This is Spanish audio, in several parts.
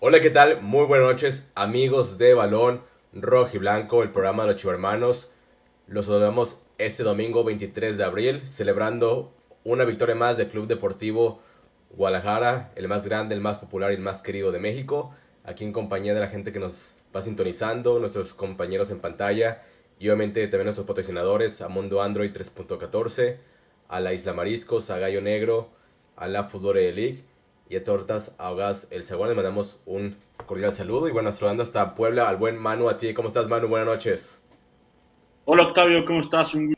Hola, ¿qué tal? Muy buenas noches, amigos de Balón Rojo y Blanco, el programa de los Chivermanos. Los saludamos este domingo 23 de abril, celebrando una victoria más del Club Deportivo Guadalajara, el más grande, el más popular y el más querido de México. Aquí en compañía de la gente que nos va sintonizando, nuestros compañeros en pantalla y obviamente también nuestros patrocinadores, a Mundo Android 3.14, a la Isla Mariscos, a Gallo Negro, a la Fútbol League y a Tortas Ahogadas El Segundo. Les mandamos un cordial saludo y bueno, saludando hasta Puebla al buen Manu, a ti. ¿Cómo estás, Manu? Buenas noches. Hola, Octavio, ¿cómo estás? Un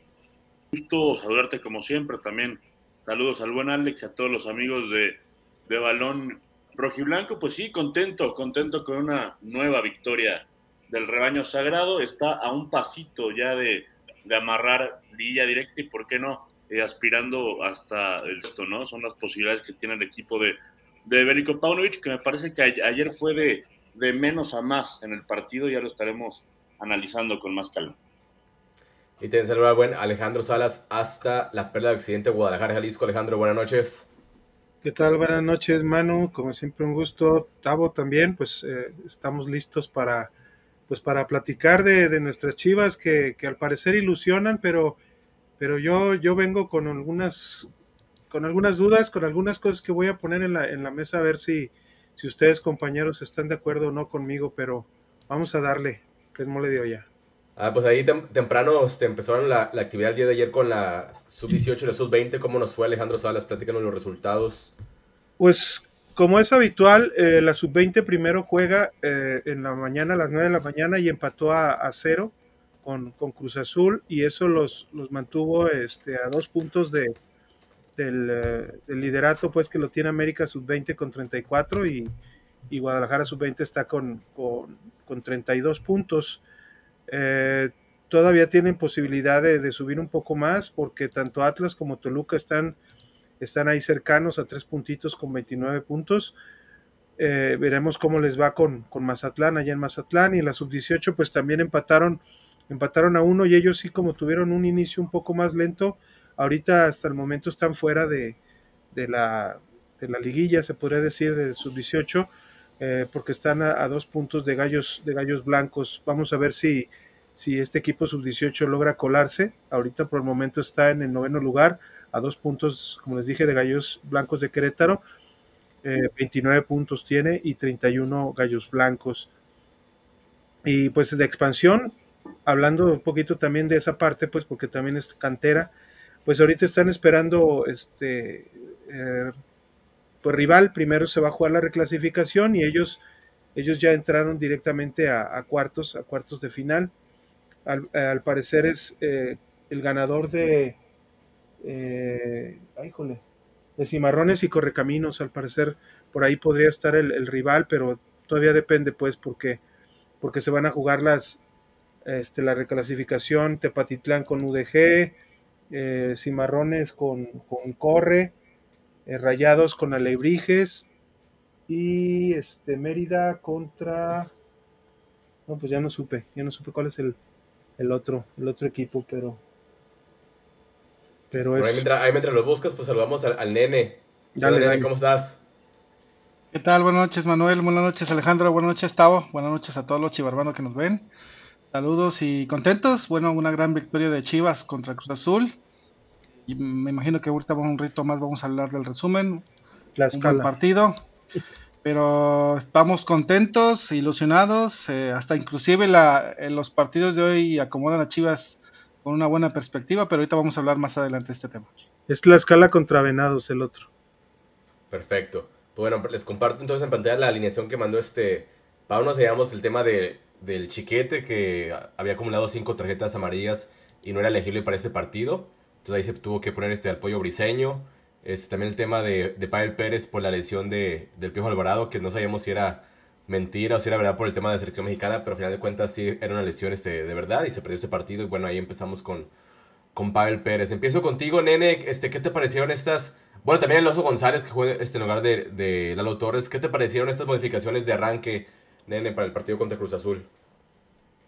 gusto saludarte como siempre. También saludos al buen Alex y a todos los amigos de, de Balón Rojiblanco. Pues sí, contento, contento con una nueva victoria del rebaño sagrado. Está a un pasito ya de, de amarrar Villa directa y, ¿por qué no? Eh, aspirando hasta el sexto, ¿no? Son las posibilidades que tiene el equipo de, de Berico Paunovic, que me parece que ayer fue de, de menos a más en el partido, ya lo estaremos analizando con más calma. Y te saluda buen Alejandro Salas hasta la Perla de Occidente, Guadalajara, Jalisco. Alejandro, buenas noches. ¿Qué tal? Buenas noches, Manu. Como siempre, un gusto. Tavo también, pues eh, estamos listos para, pues, para platicar de, de nuestras chivas que, que, al parecer ilusionan, pero, pero yo, yo vengo con algunas con algunas dudas, con algunas cosas que voy a poner en la, en la mesa a ver si, si ustedes compañeros están de acuerdo o no conmigo, pero vamos a darle, que es mole de olla. Ah, pues ahí tem temprano este, empezaron la, la, actividad el día de ayer con la sub-18 y la sub-20. ¿Cómo nos fue Alejandro Salas? Platícanos los resultados. Pues como es habitual, eh, la sub-20 primero juega eh, en la mañana, a las 9 de la mañana, y empató a, a cero con, con, Cruz Azul, y eso los, los mantuvo este, a dos puntos de, del, eh, del, liderato pues que lo tiene América sub-20 con 34 y, y Guadalajara sub-20 está con, con, con, 32 puntos. Eh, todavía tienen posibilidad de, de, subir un poco más porque tanto Atlas como Toluca están, están ahí cercanos a tres puntitos con 29 puntos. Eh, veremos cómo les va con, con, Mazatlán, allá en Mazatlán y en la sub-18 pues también empataron, empataron a uno y ellos sí como tuvieron un inicio un poco más lento, ahorita hasta el momento están fuera de, de, la, de la, liguilla, se podría decir, de sub-18, eh, porque están a, dos puntos de gallos, de gallos blancos. Vamos a ver si, si este equipo sub-18 logra colarse. Ahorita por el momento está en el noveno lugar, a dos puntos, como les dije, de gallos blancos de Querétaro. Eh, 29 puntos tiene y 31 gallos blancos. Y pues de expansión, hablando un poquito también de esa parte, pues porque también es cantera, pues ahorita están esperando este eh, pues rival primero se va a jugar la reclasificación y ellos ellos ya entraron directamente a, cuartos a cuartos de final. Al, al parecer es eh, el ganador de eh, ay, jole, de Cimarrones y Correcaminos. Al parecer por ahí podría estar el, el, rival pero todavía depende pues porque porque se van a jugar las este, la reclasificación Tepatitlán con UDG eh, Cimarrones con, con Corre, eh, Rayados con Alebrijes y este Mérida contra no pues ya no supe, ya no supe cuál es el, el otro, el otro equipo, pero pero es... ahí, mientras, ahí, mientras, lo buscas, pues saludamos al, al nene. Dale, nene, dale. ¿cómo estás? ¿Qué tal? Buenas noches, Manuel. Buenas noches, Alejandro. Buenas noches, Tavo. Buenas noches a todos los chivarbanos que nos ven. Saludos y contentos. Bueno, una gran victoria de Chivas contra Cruz Azul. Y me imagino que ahorita un rito más vamos a hablar del resumen. La un buen partido. Pero estamos contentos, ilusionados. Eh, hasta inclusive la, en los partidos de hoy acomodan a Chivas con una buena perspectiva. Pero ahorita vamos a hablar más adelante de este tema. Es la escala contra Venados el otro. Perfecto. Bueno, les comparto entonces en pantalla la alineación que mandó este. Pau, nos llevamos el tema de del chiquete que había acumulado cinco tarjetas amarillas y no era elegible para este partido. Entonces ahí se tuvo que poner este al pollo briseño. Este, también el tema de, de Pavel Pérez por la lesión de, del Piojo Alvarado, que no sabíamos si era mentira o si era verdad por el tema de la selección mexicana, pero al final de cuentas sí era una lesión este, de verdad y se perdió este partido. Y bueno, ahí empezamos con, con Pavel Pérez. Empiezo contigo, nene. Este, ¿Qué te parecieron estas... Bueno, también el Oso González, que juega este, en lugar de, de Lalo Torres. ¿Qué te parecieron estas modificaciones de arranque Nene, para el partido contra Cruz Azul?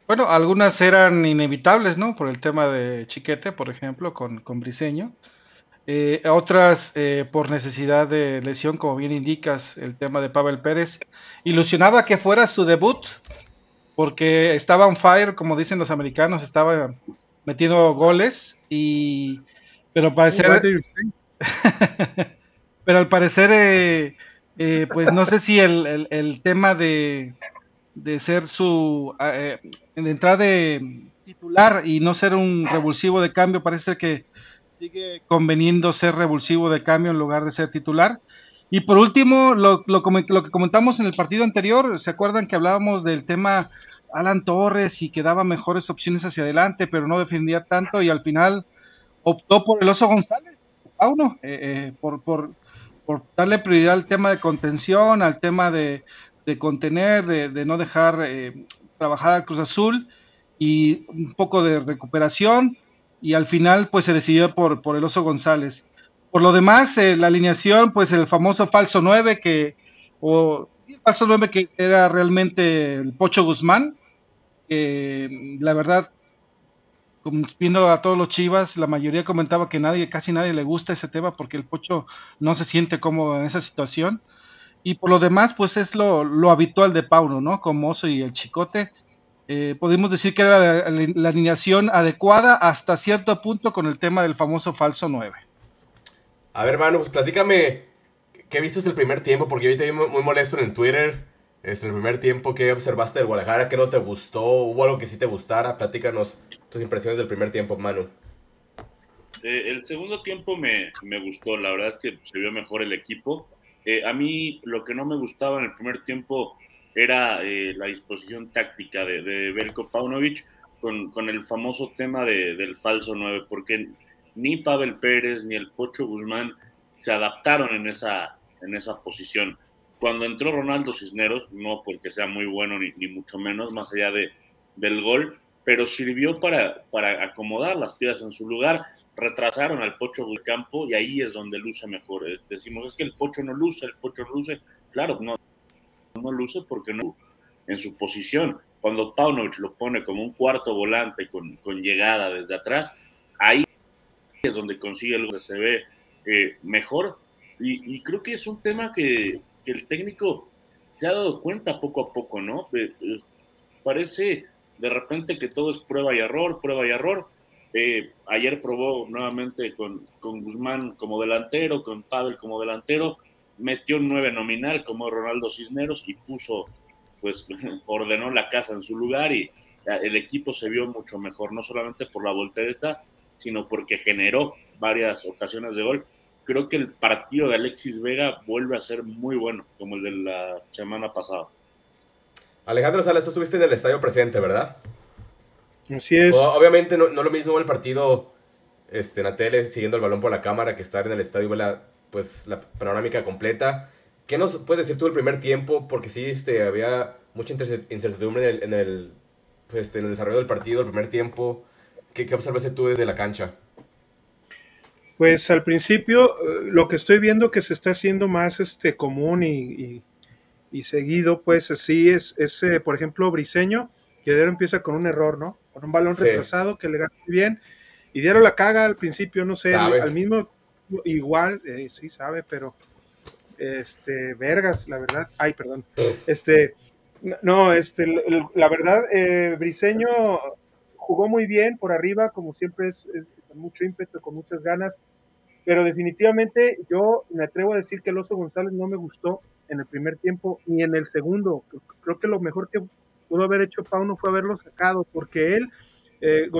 Bueno, algunas eran inevitables, ¿no? Por el tema de Chiquete, por ejemplo, con, con Briseño. Eh, otras eh, por necesidad de lesión, como bien indicas, el tema de Pavel Pérez. Ilusionaba que fuera su debut, porque estaba on fire, como dicen los americanos, estaba metiendo goles, y pero al parecer... pero al parecer, eh, pues no sé si el, el, tema de, de, ser su... de entrar de titular y no ser un revulsivo de cambio, parece que sigue conveniendo ser revulsivo de cambio en lugar de ser titular. Y por último, lo, lo, que comentamos en el partido anterior, ¿se acuerdan que hablábamos del tema Alan Torres y que daba mejores opciones hacia adelante, pero no defendía tanto y al final optó por el Oso González, a uno, eh, eh, por, por, por, darle prioridad al tema de contención, al tema de, de contener, de, no dejar eh, trabajar al Cruz Azul y un poco de recuperación y al final pues se decidió por, por el Oso González. Por lo demás, eh, la alineación, pues el famoso falso 9 que, o el falso 9 que era realmente el Pocho Guzmán, que la verdad, viendo a todos los chivas, la mayoría comentaba que nadie, casi nadie le gusta ese tema porque el Pocho no se siente cómodo en esa situación. Y por lo demás, pues es lo, lo habitual de Pauno, ¿no? Como Oso y el Chicote, eh, podemos decir que era la, alineación adecuada hasta cierto punto con el tema del famoso falso 9. A ver, Manu, pues platícame, ¿qué viste el primer tiempo? Porque yo te vi muy, molesto en el Twitter. Este, el primer tiempo, ¿qué observaste del Guadalajara? ¿Qué no te gustó? ¿Hubo algo que sí te gustara? Platícanos tus impresiones del primer tiempo, Manu. Eh, el segundo tiempo me, me, gustó, la verdad es que se vio mejor el equipo. Eh, a mí lo que no me gustaba en el primer tiempo era eh, la disposición táctica de, de Belko Paunovic con, con, el famoso tema de, del falso 9, porque ni Pavel Pérez ni el Pocho Guzmán se adaptaron en esa, en esa posición. Cuando entró Ronaldo Cisneros, no porque sea muy bueno ni, mucho menos, más allá de, del gol, pero sirvió para, para acomodar las piezas en su lugar, retrasaron al Pocho del campo y ahí es donde luce mejor. Decimos, es que el Pocho no luce, el Pocho luce. Claro, no, no luce porque no en su posición. Cuando Paunovic lo pone como un cuarto volante con, con llegada desde atrás, ahí es donde consigue lo que se ve eh, mejor. Y, creo que es un tema que, que, el técnico se ha dado cuenta poco a poco, ¿no? Eh, eh, parece de repente que todo es prueba y error, prueba y error. ayer probó nuevamente con, con Guzmán como delantero, con Pavel como delantero, metió 9 nominal como Ronaldo Cisneros y puso, pues ordenó la casa en su lugar y el equipo se vio mucho mejor, no solamente por la voltereta, sino porque generó varias ocasiones de gol. Creo que el partido de Alexis Vega vuelve a ser muy bueno, como el de la semana pasada. Alejandro Salas, tú estuviste en el estadio presente, ¿verdad? Así es. obviamente no, no, lo mismo el partido este, en la tele siguiendo el balón por la cámara que estar en el estadio la pues la panorámica completa. ¿Qué nos puedes decir tú del primer tiempo? Porque sí, este, había mucha incertidumbre en el, en el, pues, este, en el desarrollo del partido, el primer tiempo. ¿Qué, qué observaste tú desde la cancha? Pues al principio eh, lo que estoy viendo que se está haciendo más este, común y, y, seguido, pues así es, es eh, por ejemplo, Briseño, que Diero empieza con un error, ¿no? Con un balón retrasado que le gana muy bien. Y Diero la caga al principio, no sé, al mismo igual, eh, sí sabe, pero este, vergas, la verdad, ay, perdón, este, no, este, la verdad, eh, Briseño jugó muy bien por arriba, como siempre es, con mucho ímpetu, con muchas ganas, pero definitivamente yo me atrevo a decir que el Oso González no me gustó en el primer tiempo ni en el segundo. Creo que lo mejor que pudo haber hecho Pauno fue haberlo sacado, porque él eh,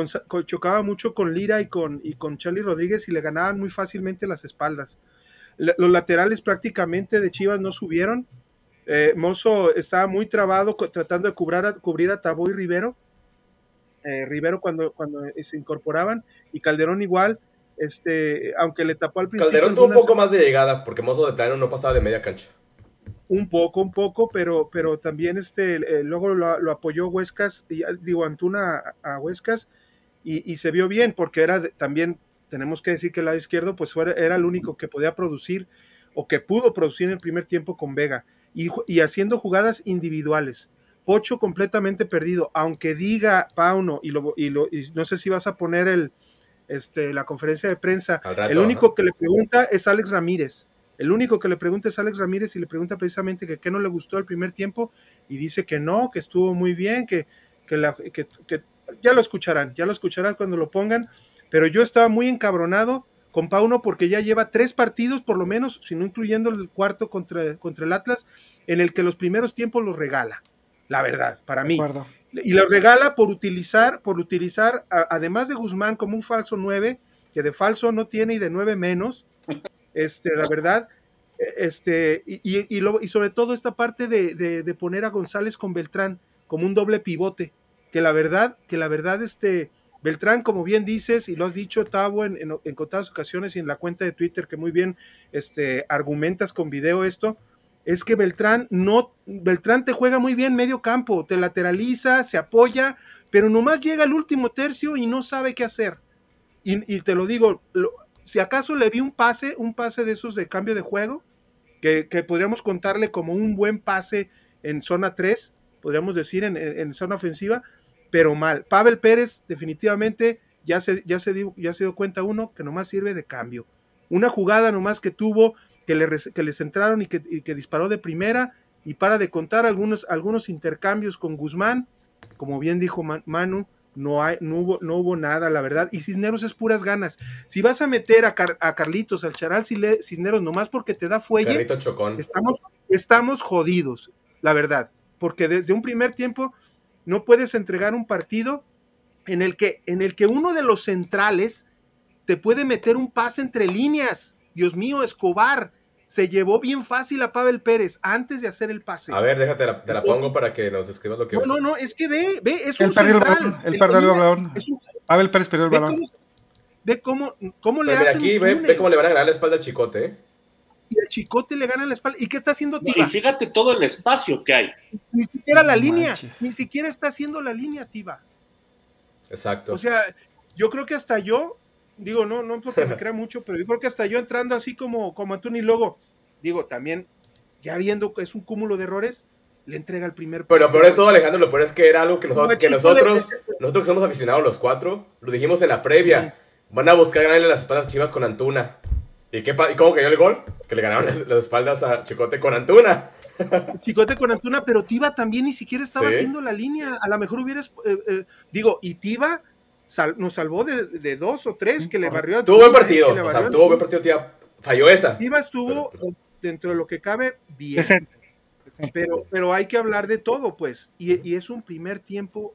chocaba mucho con Lira y con, y con Charlie Rodríguez y le ganaban muy fácilmente las espaldas. los laterales prácticamente de Chivas no subieron. Eh, Mozo estaba muy trabado tratando de cubrir a, cubrir a y Rivero. Eh, Rivero cuando, cuando se incorporaban y Calderón igual, este, aunque le tapó al principio. Calderón tuvo un poco más de llegada porque Mozo de plano no pasaba de media cancha. Un poco, un poco, pero, pero también este, luego lo, apoyó Huescas, y, digo, Antuna a, Huescas, y, se vio bien, porque era también, tenemos que decir que el lado izquierdo, pues era el único que podía producir, o que pudo producir en el primer tiempo con Vega, y, y haciendo jugadas individuales. Pocho completamente perdido, aunque diga Pauno, y, lo, y, lo, y no sé si vas a poner el, este, la conferencia de prensa. Rato, el único que le pregunta es Alex Ramírez. El único que le pregunta es Alex Ramírez y le pregunta precisamente que qué no le gustó el primer tiempo y dice que no, que estuvo muy bien, que, que, la- que- que- ya lo escucharán, ya lo escucharán cuando lo pongan, pero yo estaba muy encabronado con Pauno porque ya lleva tres partidos por lo menos, si no incluyendo el cuarto contra, contra el Atlas, en el que los primeros tiempos los regala, la verdad, para De mí acuerdo. Y lo regala por utilizar, por utilizar, además de Guzmán como un falso 9, que de falso no tiene y de 9 menos, este, la verdad, eh, este, y, y- lo- y sobre todo esta parte de, de- de poner a González con Beltrán como un doble pivote, que la verdad, que la verdad, este, Beltrán, como bien dices, y lo has dicho, Tavo, en, en, en contadas ocasiones y en la cuenta de Twitter, que muy bien este, argumentas con video esto, es que Beltrán no, Beltrán te juega muy bien medio campo, te lateraliza, se apoya, pero nomás llega al último tercio y no sabe qué hacer. Y, te lo digo, si acaso le vi un pase, un pase de esos de cambio de juego, que, podríamos contarle como un buen pase en zona 3, podríamos decir en, zona ofensiva, pero mal. Pavel Pérez definitivamente ya se, ya, se ya se dio cuenta uno que nomás sirve de cambio. Una jugada nomás que tuvo, que le, que le centraron y que, y que disparó de primera, y para de contar algunos, algunos intercambios con Guzmán, como bien dijo Man- Manu, no, hay, no, hubo, no hubo nada, la verdad. Y Cisneros es puras ganas. Si vas a meter a, Car- a Carlitos, al Charal Cisneros, nomás porque te da fuelle, estamos, estamos jodidos, la verdad. Porque desde un primer tiempo no puedes entregar un partido en el que, en el que uno de los centrales te puede meter un pase entre líneas. Dios mío, Escobar se llevó bien fácil a Pavel Pérez antes de hacer el pase. A ver, déjate, la, te la pongo para que nos escribas lo que no, no, no, es que ve, ve, es Él un perdió el central. balón. Él El perdió el balón. un- Abel Pérez perdió el ve balón. cómo, ve cómo, cómo le mira, hacen aquí ve, ve cómo le van a ganar la espalda al chicote, ¿eh? y el chicote le gana la espalda. ¿Y qué está haciendo No, y fíjate todo el espacio que hay. Ni siquiera la No línea, manches. ni siquiera está haciendo la línea Tiva. Exacto. O sea, yo creo que hasta yo, digo, no, no porque me crea mucho, pero yo creo que hasta yo entrando así como, como Antuni Logo, digo, también, ya viendo que es un cúmulo de errores, le entrega el primer Pero pase. peor de todo, Alejandro, lo peor es que era algo que nosotros, que nosotros, nosotros que somos aficionados los cuatro, lo dijimos en la previa. Van a buscar ganarle las espaldas Chivas con Antuna. ¿Y, qué, ¿Y cómo cayó el gol? Que le ganaron las, las espaldas a Chicote con Antuna. Chicote con Antuna, pero Tiva también ni siquiera estaba Sí. haciendo la línea. A lo mejor hubieras, eh, eh, digo, y Tiva sal- nos salvó de, de dos o tres que le barrió. a Tuvo buen partido. O sea, tuvo buen partido, tía. Falló esa. Tiva estuvo Pero- dentro de lo que cabe bien. Pero, pero hay que hablar de todo, pues. Y, y es un primer tiempo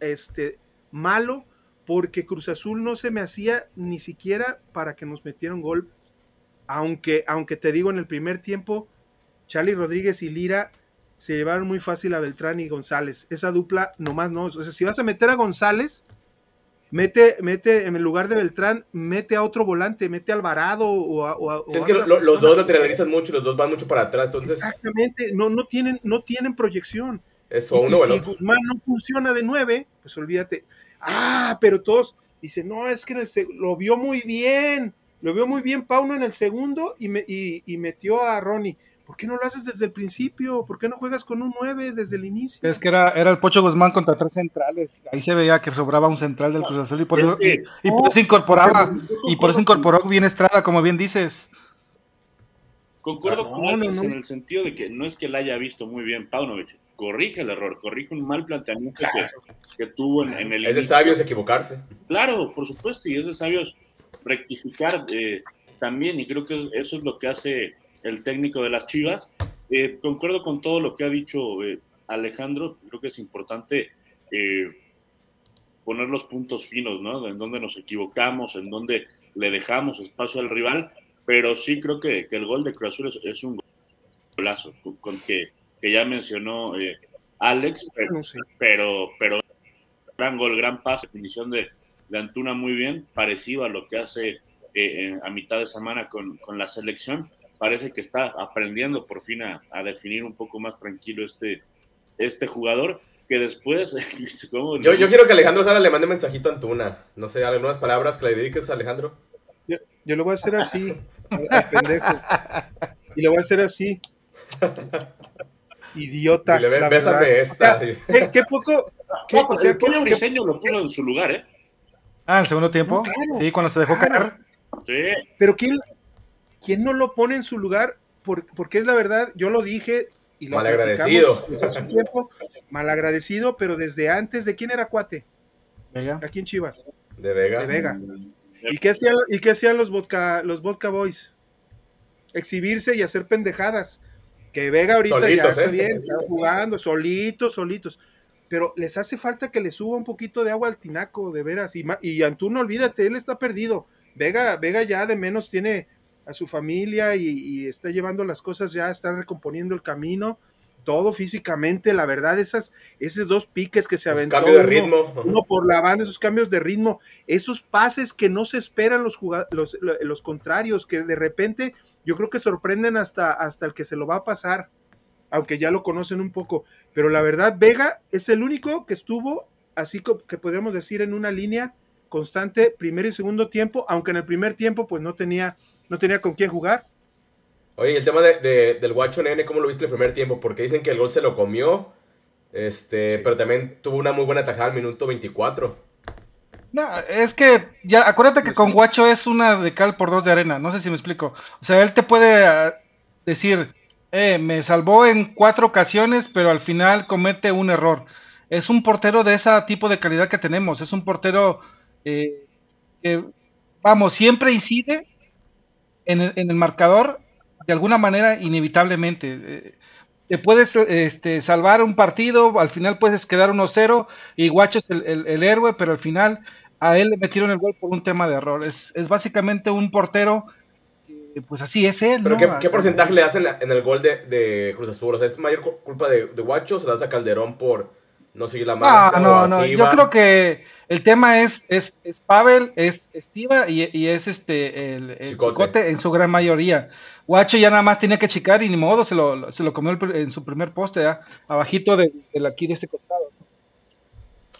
este, malo porque Cruz Azul no se me hacía ni siquiera para que nos metieran gol. Aunque, aunque te digo, en el primer tiempo, Charlie Rodríguez y Lira se llevaron muy fácil a Beltrán y González. Esa dupla nomás no. O sea, si vas a meter a González, mete, mete en el lugar de Beltrán, mete a otro volante, mete a Alvarado o a, o a- o es que lo- los dos lateralizan mucho, los dos van mucho para atrás. Entonces, Exactamente, no, no, tienen, no tienen proyección. es Y, o uno y si otro. Guzmán no funciona de nueve, pues olvídate. Ah, pero todos dicen, no, es que en el lo vio muy bien, lo vio muy bien Pauno en el segundo y, me- y- y metió a Ronnie. ¿Por qué no lo haces desde el principio? ¿Por qué no juegas con un 9 desde el inicio? Es que era, era el Pocho Guzmán contra tres centrales. Ahí se veía que sobraba un central del Cruz Azul y por Es eso, que- y, y por eso incorporaba. Y por eso incorporó bien Estrada, como bien dices. Concuerdo Ah, con no, no, Alex no. en el sentido de que no es que la haya visto muy bien Paunovic, corrige el error, corrige un mal planteamiento que, que tuvo en, en el Es de sabios equivocarse. Claro, por supuesto, y es de sabios rectificar eh, también, y creo que es- eso es lo que hace el técnico de las Chivas. Eh, concuerdo con todo lo que ha dicho eh, Alejandro, creo que es importante eh, poner los puntos finos, ¿no? En donde nos equivocamos, en donde le dejamos espacio al rival, pero sí creo que, que el gol de Cruz Azul es, es un golazo, con, con que, que ya mencionó eh, Alex, pero, No sé. pero, pero gran gol, gran pase, definición de, de Antuna muy bien, parecido a lo que hace eh, eh, a mitad de semana con, con la selección. Parece que está aprendiendo por fin a, a definir un poco más tranquilo este, este jugador, que después... ¿cómo Yo, yo quiero que Alejandro Sara le mande un mensajito a Antuna. No sé, algunas palabras que le dediques a Alejandro. Yo, yo lo voy a hacer así, al- pendejo. Y lo voy a hacer así. Idiota. Dile, "Ve- la bésame verdad. esta". O sea, ¿qué, qué poco. qué- No, o sea, el qué- qué briseño lo puso en su lugar, ¿eh? Ah, el segundo tiempo. No, claro, sí, cuando se dejó claro. caer. Sí, Pero ¿quién, quién no lo pone en su lugar? Por- porque es la verdad, yo lo dije y lo Malagradecido. tiempo, malagradecido, pero desde antes, ¿de quién era cuate? Venga. Aquí en Chivas, De Vega. de Vega. ¿Y qué hacían, y qué hacían los, vodka, los vodka boys? Exhibirse y hacer pendejadas. Que Vega ahorita Solitos, ya está ¿eh? bien, está jugando, solitos, solitos. Pero les hace falta que le suba un poquito de agua al tinaco, de veras. Y, y Antún, olvídate, él está perdido. Vega, Vega ya de menos tiene a su familia y, y está llevando las cosas ya, está recomponiendo el camino, todo físicamente, la verdad, esas, esos dos piques que se aventó. Cambio de uno- ritmo. uno por la banda, esos cambios de ritmo, esos pases que no se esperan los, los, los contrarios, que de repente yo creo que sorprenden hasta, hasta el que se lo va a pasar, aunque ya lo conocen un poco. Pero la verdad, Vega es el único que estuvo, así que podríamos decir, en una línea constante, primero y segundo tiempo, aunque en el primer tiempo pues no tenía, no tenía con quién jugar. Oye, el tema de, de- del guacho nene, ¿cómo lo viste el primer tiempo? Porque dicen que el gol se lo comió, este, Sí. pero también tuvo una muy buena tajada al minuto 24. No, es que ya acuérdate que con. Guacho es una de cal por dos de arena, no sé si me explico. O sea, él te puede ah, decir, eh, me salvó en cuatro ocasiones, pero al final comete un error. Es un portero de ese tipo de calidad que tenemos, es un portero eh, que, vamos, siempre incide en el, en el marcador de alguna manera inevitablemente. Eh, te puedes este, salvar un partido, al final puedes quedar 1-0 y Guacho es el, el- el héroe, pero al final a él le metieron el gol por un tema de error. Es, es básicamente un portero que, pues así es él. Pero ¿no? ¿qué, qué porcentaje le das en, el gol de, de Cruz Azul? O sea, ¿es mayor cu- culpa de, de guacho o se la das a Calderón por no seguir la No, marca? no, no. a Yo creo que el tema es, es, es Pavel, es Estiva y, y es este el, el Chicote. Chicote en su gran mayoría. Guacho ya nada más tenía que chicar y ni modo, se lo, se lo comió el en su primer poste, ¿ah? abajito de, aquí de este costado.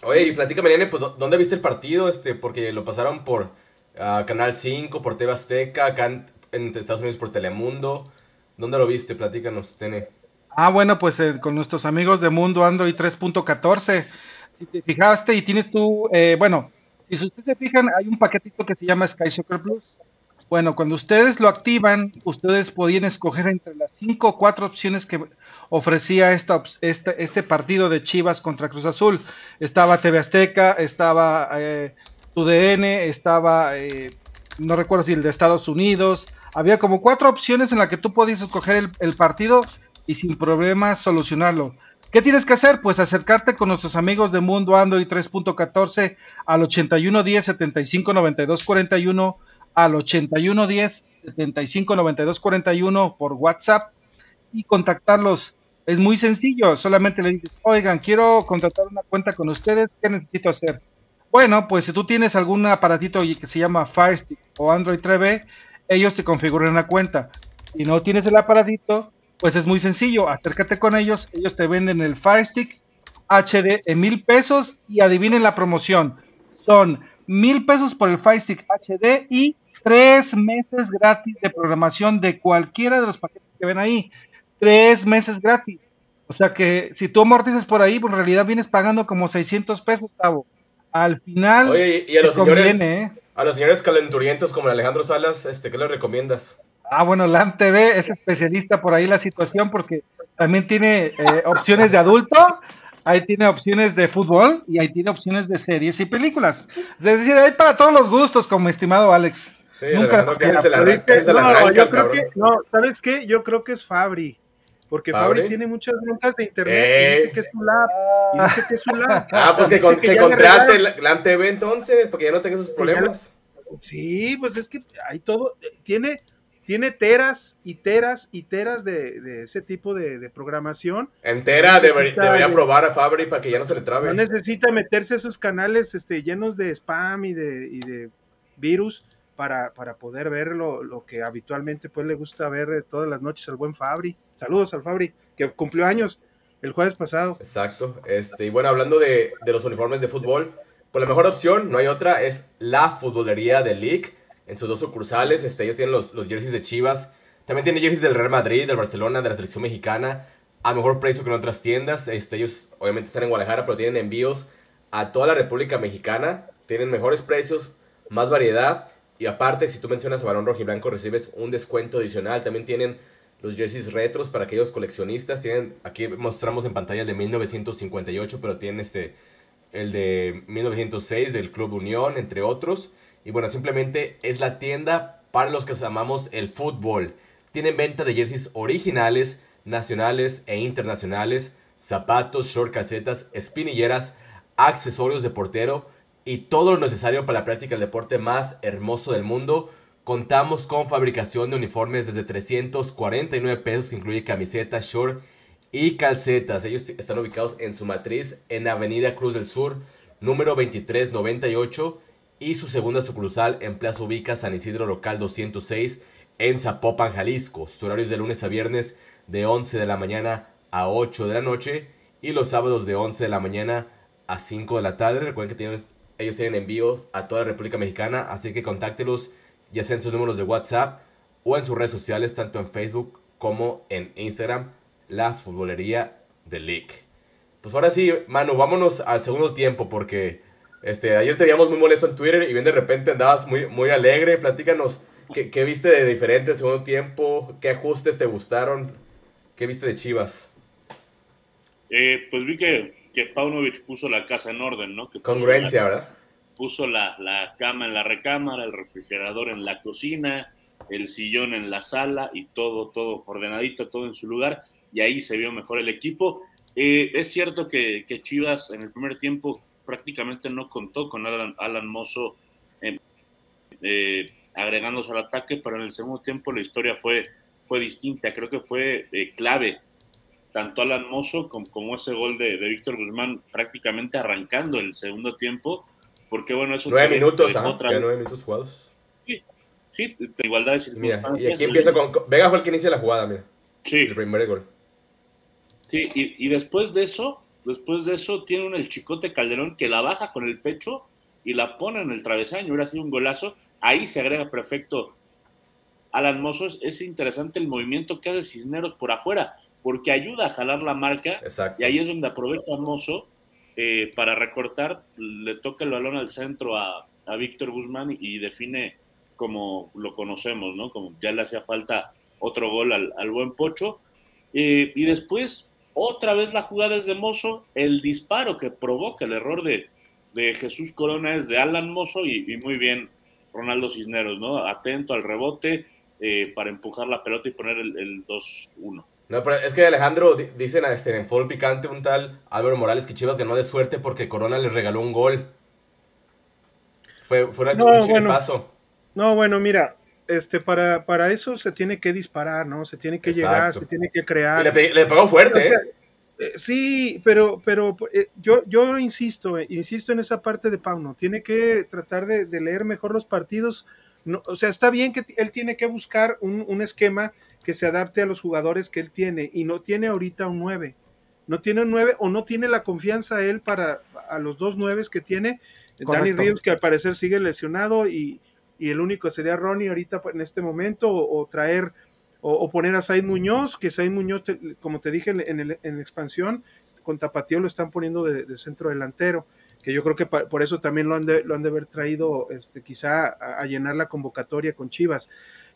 Oye, y platícame, nene, pues, ¿dó- ¿dónde viste el partido? Este, porque lo pasaron por ah, Canal 5, por TV Azteca, acá en, en Estados Unidos por Telemundo. ¿Dónde lo viste? Platícanos, nene. Ah, bueno, pues eh, con nuestros amigos de Mundo Android 3.14. Si te fijaste y tienes tú, eh, bueno, si ustedes se fijan, hay un paquetito que se llama Sky Soccer Plus. Bueno, cuando ustedes lo activan, ustedes podían escoger entre las cinco o cuatro opciones que ofrecía esta, op- este, partido de Chivas contra Cruz Azul. Estaba TV Azteca, estaba eh, TUDN, estaba, eh, no recuerdo si el de Estados Unidos. Había como cuatro opciones en las que tú podías escoger el partido y sin problemas solucionarlo. ¿Qué tienes que hacer? Pues acercarte con nuestros amigos de Mundo Android 3.14 al 8110 75 92 41 al 8110 75 92 41 por WhatsApp y contactarlos. Es muy sencillo, solamente le dices, oigan, quiero contratar una cuenta con ustedes, ¿qué necesito hacer? Bueno, pues si tú tienes algún aparatito que se llama Fire Stick o Android 3B, ellos te configuran una cuenta. Si no tienes el aparatito, pues es muy sencillo, acércate con ellos, ellos te venden el Fire Stick HD en mil pesos y adivinen la promoción. Son mil pesos por el Fire Stick HD y tres meses gratis de programación de cualquiera de los paquetes que ven ahí. Tres meses gratis. O sea que si tú amortizas por ahí, pues en realidad vienes pagando como 600 pesos, Tavo. Al final, Oye, y a los señores, conviene, ¿eh? a los señores calenturientos como el Alejandro Salas, este, ¿qué les recomiendas? Ah, bueno, LAM TV es especialista por ahí la situación porque también tiene eh, opciones de adulto, ahí tiene opciones de fútbol y ahí tiene opciones de series y películas. Es decir, hay para todos los gustos, como estimado Alex. Sí, Nunca- Alejandro, que haces el Pero arran- es que que- haces el no, arranca, yo creo que, no, ¿sabes qué? Yo creo que es Fabri. Porque Fabri, ¿Fabri? tiene muchas broncas de internet Ey. y dice que es su lab. Y dice que es su lab. Ah, pues que, con- que ya le contrate la, la TV entonces, porque ya no tenga esos problemas. Sí, pues es que hay todo. Tiene, tiene teras y teras y teras de, de ese tipo de, de programación. Entera, No debería probar a Fabri para que ya no se le trabe. No necesita meterse a esos canales este, llenos de spam y de, y de virus para, para poder ver lo, lo que habitualmente pues le gusta ver eh, todas las noches al buen Fabri. Saludos al Fabri, que cumplió años el jueves pasado. Exacto. Este, y bueno, hablando de, de los uniformes de fútbol, pues la mejor opción, no hay otra, es la futbolería de League. En sus dos sucursales, este, ellos tienen los, jerseys de Chivas. También tienen jerseys del Real Madrid, del Barcelona, de la selección mexicana. A mejor precio que en otras tiendas. Este, ellos obviamente están en Guadalajara, pero tienen envíos a toda la República Mexicana. tienen mejores precios, más variedad. Y aparte, si tú mencionas a Balón Rojo y Blanco, recibes un descuento adicional. También tienen los jerseys retros para aquellos coleccionistas. Tienen, aquí mostramos en pantalla el de 1958, pero tienen este, el de 1906 del Club Unión, entre otros. Y bueno, simplemente es la tienda para los que amamos el fútbol. Tienen venta de jerseys originales, nacionales e internacionales, zapatos, short, calcetas, espinilleras, accesorios de portero y todo lo necesario para la práctica del deporte más hermoso del mundo. Contamos con fabricación de uniformes desde 349 pesos que incluye camiseta, short y calcetas. Ellos están ubicados en su matriz en Avenida Cruz del Sur, número 2398 y su segunda sucursal en Plaza Ubica San Isidro Local 206 en Zapopan, Jalisco. Su horario es de lunes a viernes de 11 de la mañana a 8 de la noche y los sábados de 11 de la mañana a 5 de la tarde. Recuerden que tienen, ellos tienen envíos a toda la República Mexicana, así que contáctelos ya sea en sus números de WhatsApp o en sus redes sociales, tanto en Facebook como en Instagram, la futbolería de League. Pues ahora sí, Manu, vámonos al segundo tiempo porque este, ayer te veíamos muy molesto en Twitter y bien de repente andabas muy, muy alegre. Platícanos, ¿qué, ¿qué, viste de diferente el segundo tiempo? ¿Qué ajustes te gustaron? ¿Qué viste de Chivas? Eh, pues vi que, que Paunovic puso la casa en orden, ¿no? Que Congruencia, la, ¿verdad? Puso la, la cama en la recámara, el refrigerador en la cocina, el sillón en la sala y todo, todo ordenadito, todo en su lugar. Y ahí se vio mejor el equipo. Eh, es cierto que, que, Chivas en el primer tiempo prácticamente no contó con Alan, Alan Mozo eh, eh, agregándose al ataque, pero en el segundo tiempo la historia fue, fue distinta. Creo que fue eh, clave tanto Alan Mozo como, como ese gol de, de, Víctor Guzmán prácticamente arrancando el segundo tiempo, porque bueno, eso... Nueve minutos, ¿ah? otra... ya nueve minutos jugados. Sí, sí, igualdad de circunstancias. Mira, y aquí empieza con... Vega fue el que inicia la jugada, mira. Sí. El primer gol. Sí, y, y después de eso, Después de eso, tiene un el Chicote Calderón que la baja con el pecho y la pone en el travesaño. Hubiera sido un golazo. Ahí se agrega perfecto Alan Mozo. Es interesante el movimiento que hace Cisneros por afuera, porque ayuda a jalar la marca. Exacto. Y ahí es donde aprovecha Mozo eh, para recortar. Le toca el balón al centro a, a Víctor Guzmán y define como lo conocemos, ¿no? Como ya le hacía falta otro gol al, al buen Pocho. Eh, y después otra vez la jugada es de Mozo, el disparo que provoca el error de, de Jesús Corona es de Alan Mozo y, y, muy bien Ronaldo Cisneros, ¿no? Atento al rebote eh, para empujar la pelota y poner el, el 2-1. No, pero es que Alejandro, dicen este, en Fútbol Picante un tal Álvaro Morales que Chivas ganó de suerte porque Corona les regaló un gol. Fue, fue una, no, un bueno, paso. No, bueno, mira, este, para, para eso se tiene que disparar, ¿no? Se tiene que Exacto. llegar, se tiene que crear. Y le, le pegó fuerte, ¿eh? Eh, Sí, pero, pero eh, yo, yo insisto, eh, insisto en esa parte de Pauno. Tiene que tratar de, de leer mejor los partidos. No, o sea, está bien que él tiene que buscar un, un, esquema que se adapte a los jugadores que él tiene y no tiene ahorita un 9. No tiene un 9 o no tiene la confianza él para a los dos 9 que tiene. Correcto. Danny Ríos, que al parecer sigue lesionado y, y, el único sería Ronnie ahorita en este momento o, o traer o, o, poner a Said Muñoz, que Said Muñoz, te, como te dije en, el, en, expansión, con Tapatío lo están poniendo de, de, centro delantero, que yo creo que pa, por eso también lo han de, lo han de haber traído este, quizá a, a, llenar la convocatoria con Chivas.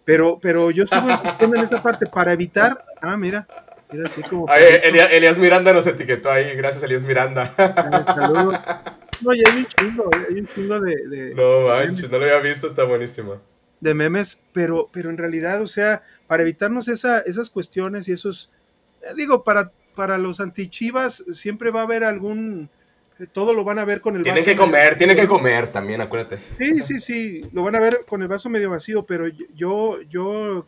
Pero, pero yo sigo insistiendo en esa parte para evitar. Ah, mira. mira así como Ay, Elías, Elías, Miranda nos etiquetó ahí. Gracias, Elías Miranda. Saludos. No, ya hay un chingo, hay un chingo de. de no manches, no lo había visto, está buenísimo. De memes, pero, pero en realidad, o sea, para evitarnos esa, esas cuestiones y esos, eh, digo, para, para los antichivas siempre va a haber algún, eh, todo lo van a ver con el tienen vaso. Tienen que comer, medio... tienen que comer también, acuérdate. Sí, sí, sí, lo van a ver con el vaso medio vacío, pero yo, yo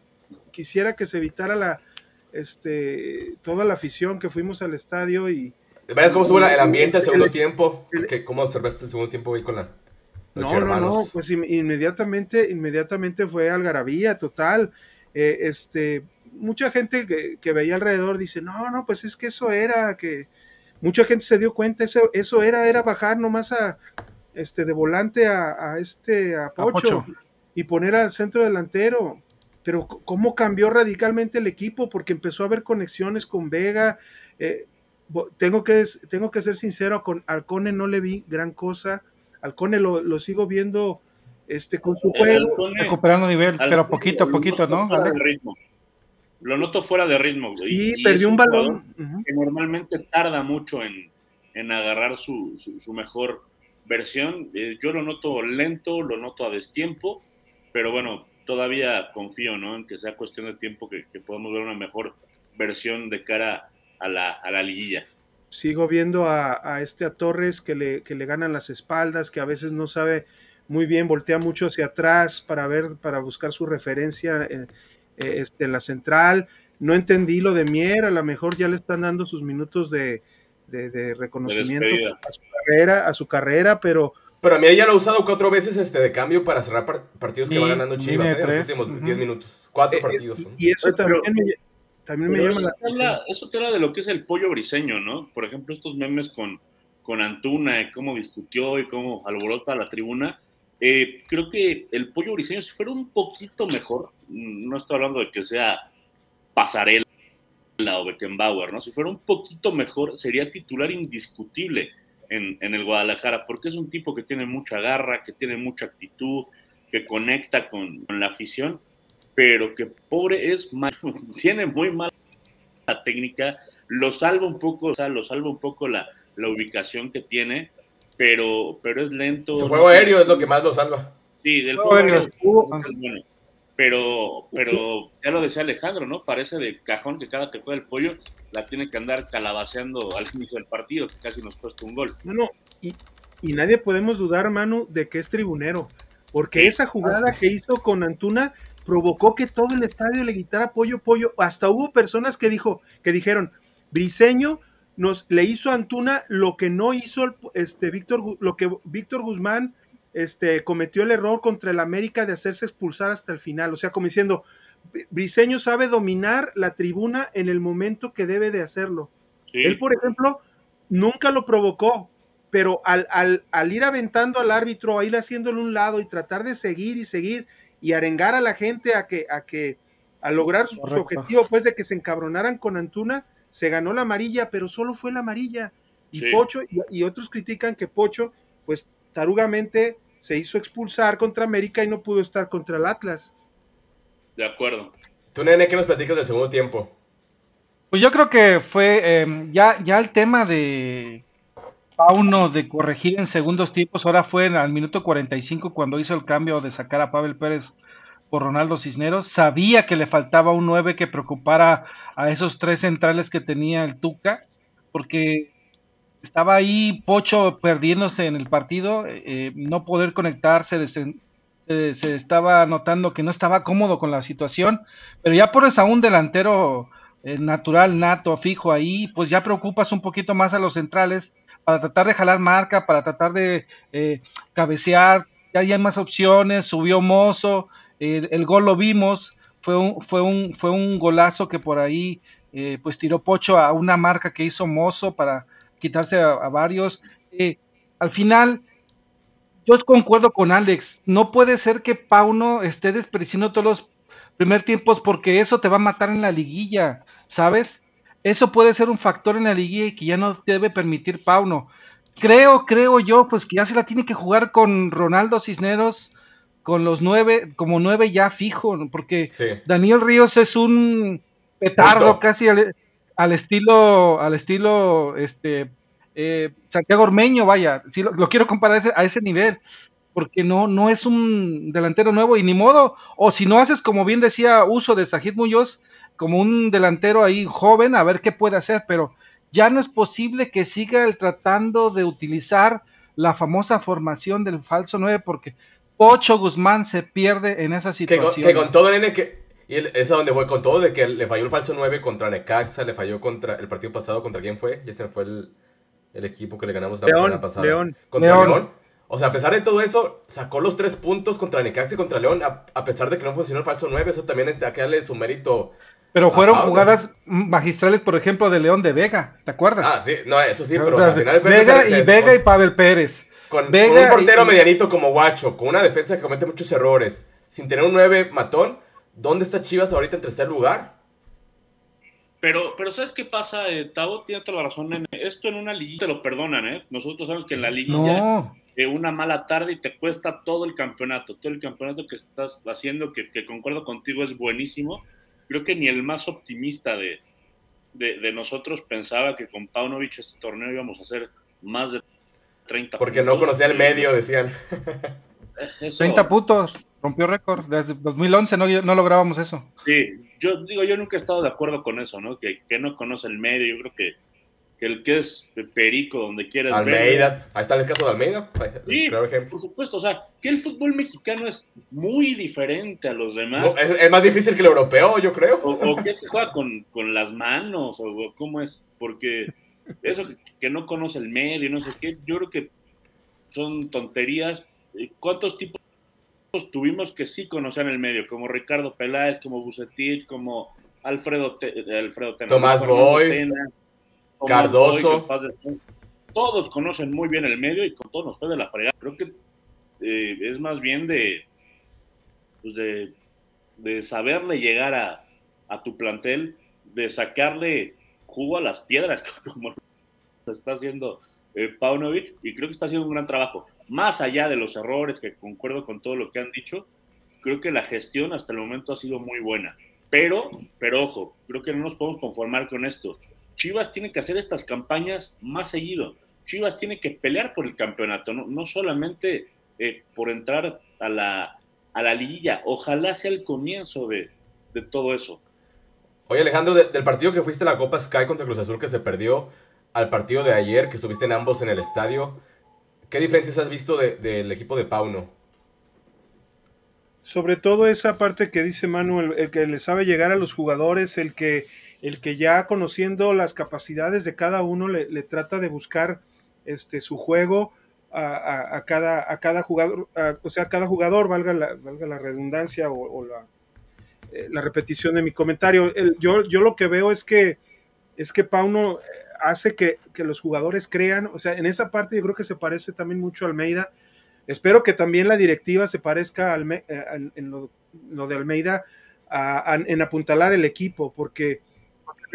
quisiera que se evitara la, este, toda la afición que fuimos al estadio y... ¿Ves cómo estuvo el ambiente el segundo el, tiempo? El, ¿Cómo observaste el segundo tiempo ahí con la... No, no, no, pues inmediatamente, inmediatamente fue algarabía total. Eh, este, mucha gente que, que, veía alrededor dice, no, no, pues es que eso era, que mucha gente se dio cuenta, eso, eso era, era bajar nomás a, este, de volante a, a este, a Pocho, a Pocho, y poner al centro delantero. Pero cómo cambió radicalmente el equipo, porque empezó a haber conexiones con Vega. Eh, tengo, que, tengo que ser sincero, con Alcone no le vi gran cosa al Cone lo, lo sigo viendo este, con su juego. Halcone- Recuperando nivel, pero poquito a lo poquito, noto ¿no? fuera Alex? de ritmo. Lo noto fuera de ritmo. güey. Sí, Y perdió un balón. Que normalmente tarda mucho en, en agarrar su, su- su mejor versión. Eh, yo lo noto lento, lo noto a destiempo, pero bueno, todavía confío ¿no? en que sea cuestión de tiempo que, que podamos ver una mejor versión de cara a la, a la liguilla. Sigo viendo a, a este a Torres que le, que le ganan las espaldas, que a veces no sabe muy bien, voltea mucho hacia atrás para ver, para buscar su referencia eh, eh, este, en la central. No entendí lo de Mier, a lo mejor ya le están dando sus minutos de, de- de reconocimiento a su carrera, a su carrera, pero Pero a mí ya lo ha usado cuatro veces este, de cambio para cerrar par- partidos que va ganando Chivas línea ¿eh? en los tres, últimos ujú. 10 minutos. Cuatro eh, partidos. y eso Pero- también me, también me Pero llama eso, la te habla, eso te habla de lo que es el pollo briseño, ¿no? Por ejemplo, estos memes con, con Antuna, y cómo discutió y cómo alborota la tribuna. Eh, creo que el pollo briseño, si fuera un poquito mejor, mm, no estoy hablando de que sea pasarela o Beckenbauer, ¿no? Si fuera un poquito mejor, sería titular indiscutible en, en el Guadalajara, porque es un tipo que tiene mucha garra, que tiene mucha actitud, que conecta con, con la afición, pero que pobre es mal, tiene muy mala técnica, lo salva un poco, o sea, lo salva un poco la, la ubicación que tiene, pero, pero es lento. Su juego aéreo es lo que más lo salva. Sí, del Juego aéreo. bueno. Pero, pero ya lo decía Alejandro, ¿no? Parece de cajón que cada que juega el pollo la tiene que andar calabaceando al inicio del partido, que casi nos cuesta un gol. No, no, y, y nadie podemos dudar, Manu, de que es tribunero, porque Sí. esa jugada que hizo con Antuna provocó que todo el estadio le gritara pollo, pollo. Hasta hubo personas que dijo, que dijeron, Briseño nos le hizo a Antuna lo que no hizo este Víctor, lo que Víctor Guzmán este, cometió el error contra el América de hacerse expulsar hasta el final. O sea, como diciendo, Bri- Briseño sabe dominar la tribuna en el momento que debe de hacerlo. Sí, Él, por ejemplo, nunca lo provocó, pero al, al- al ir aventando al árbitro, a ir haciéndole un lado y tratar de seguir y seguir y arengar a la gente a que, a que, a lograr su, objetivo, pues de que se encabronaran con Antuna, se ganó la amarilla, pero solo fue la amarilla. Y Sí. Pocho, y, y otros critican que Pocho, pues tarugamente se hizo expulsar contra América y no pudo estar contra el Atlas. de acuerdo. Tú, nene, ¿qué nos platicas del segundo tiempo? Pues yo creo que fue eh, ya, ya el tema de Pauno de corregir en segundos tiempos, ahora fue en- al minuto 45 cuando hizo el cambio de sacar a Pavel Pérez por Ronaldo Cisneros. Sabía que le faltaba un 9 que preocupara a esos tres centrales que tenía el Tuca, porque estaba ahí Pocho perdiéndose en el partido, eh, no poder conectarse, se estaba notando que no estaba cómodo con la situación, pero ya pones a un delantero eh, natural, nato, fijo ahí, pues ya preocupas un poquito más a los centrales para tratar de jalar marca, para tratar de eh, cabecear, ya hay más opciones, subió Mozo, eh, el gol lo vimos, fue un, fue un, fue un golazo que por ahí eh, pues tiró Pocho a una marca que hizo Mozo para quitarse a, varios. Eh, al final, yo concuerdo con Alex, no puede ser que Pauno esté desperdiciando todos los primer tiempos porque eso te va a matar en la liguilla, ¿sabes? Eso puede ser un factor en la liguilla y que ya no debe permitir Pauno. Creo, creo yo, pues que ya se la tiene que jugar con Ronaldo Cisneros, con los nueve, como nueve ya fijo, porque Sí. Daniel Ríos es un petardo Punto. casi al, al estilo, al estilo, este, eh, Santiago Ormeño, vaya, sí lo, lo quiero comparar a ese, a ese nivel, porque no, no es un delantero nuevo y ni modo, o si no haces como bien decía uso de Sajid Muñoz, como un delantero ahí joven, a ver qué puede hacer, pero ya no es posible que siga el tratando de utilizar la famosa formación del falso 9 porque Pocho Guzmán se pierde en esa Que con, situación. que con todo, nene, que. Y el- es a donde voy, con todo de que le falló el falso 9 contra Necaxa, le falló contra el partido pasado, ¿contra quién fue? Y ese fue el, el equipo que le ganamos la León, semana pasada. León. Contra León. León. O sea, a pesar de todo eso, sacó los tres puntos contra Necaxa y contra León, a, a pesar de que no funcionó el falso 9, eso también es de que darle su mérito. Pero fueron Ah, Pablo. jugadas magistrales, por ejemplo, de León de Vega, ¿te acuerdas? Ah, sí, no, eso sí, pero o sea, sea, al final Vega se- y se- Vega con- y Pavel Pérez. Con, Vega con un portero y- medianito como Guacho, con una defensa que comete muchos errores, sin tener un 9 matón, ¿dónde está Chivas ahorita en tercer lugar? Pero, pero ¿sabes qué pasa, eh, Tavo? Tiene toda la razón. nene. Esto en una liguilla te lo perdonan, ¿eh? Nosotros sabemos que en la liguilla No, eh, una mala tarde y te cuesta todo el campeonato, todo el campeonato que estás haciendo, que, que concuerdo contigo, es buenísimo. Creo que ni el más optimista de, de, de, nosotros pensaba que con Paunovic este torneo íbamos a hacer más de 30 Porque puntos. no conocía el medio, decían. Eso, 30 puntos, rompió récord. Desde 2011 no, no lográbamos eso. Sí, yo digo, yo nunca he estado de acuerdo con eso, ¿no? Que, que no conoce el medio. Yo creo que, que el que es perico, donde quieras Almeida, ver, ahí está el caso de Almeida. Sí, claro ejemplo. por supuesto. O sea, que el fútbol mexicano es muy diferente a los demás. No, es, es, más difícil que el europeo, yo creo. O, o que se juega con, con las manos, o, cómo es. Porque eso que, que no conoce el medio, no sé qué, yo creo que son tonterías. ¿Cuántos tipos tuvimos que sí conocían el medio? Como Ricardo Peláez, como Bucetich, como Alfredo, Te, Alfredo Tomás Boy, Tena, Cardoso. Boy, todos conocen muy bien el medio y con todos nos fue de la fregada. Creo que eh, es más bien de, pues de, de saberle llegar a, a tu plantel, de sacarle jugo a las piedras, como lo está haciendo eh, Paunovic, y creo que está haciendo un gran trabajo. Más allá de los errores, que concuerdo con todo lo que han dicho, creo que la gestión hasta el momento ha sido muy buena. Pero, pero ojo, creo que no nos podemos conformar con esto. Chivas tiene que hacer estas campañas más seguido. Chivas tiene que pelear por el campeonato, no, no solamente eh, por entrar a la, a la liguilla. Ojalá sea el comienzo de, de todo eso. Oye, Alejandro, de, del partido que fuiste a la Copa Sky contra Cruz Azul que se perdió al partido de ayer, que estuviste en ambos en el estadio, ¿qué diferencias has visto del de, de equipo de Pauno? Sobre todo esa parte que dice Manuel, el, el, que le sabe llegar a los jugadores, el que, el que ya conociendo las capacidades de cada uno le, trata de buscar este, su juego a, a, cada, a cada jugador, o sea, a cada jugador, valga la, valga la redundancia o, eh, la repetición de mi comentario. El, yo, yo lo que veo es que es que Pauno hace que, que, los jugadores crean, o sea, en esa parte yo creo que se parece también mucho a Almeida. Espero que también la directiva se parezca a eh, en lo, de Almeida en apuntalar el equipo, porque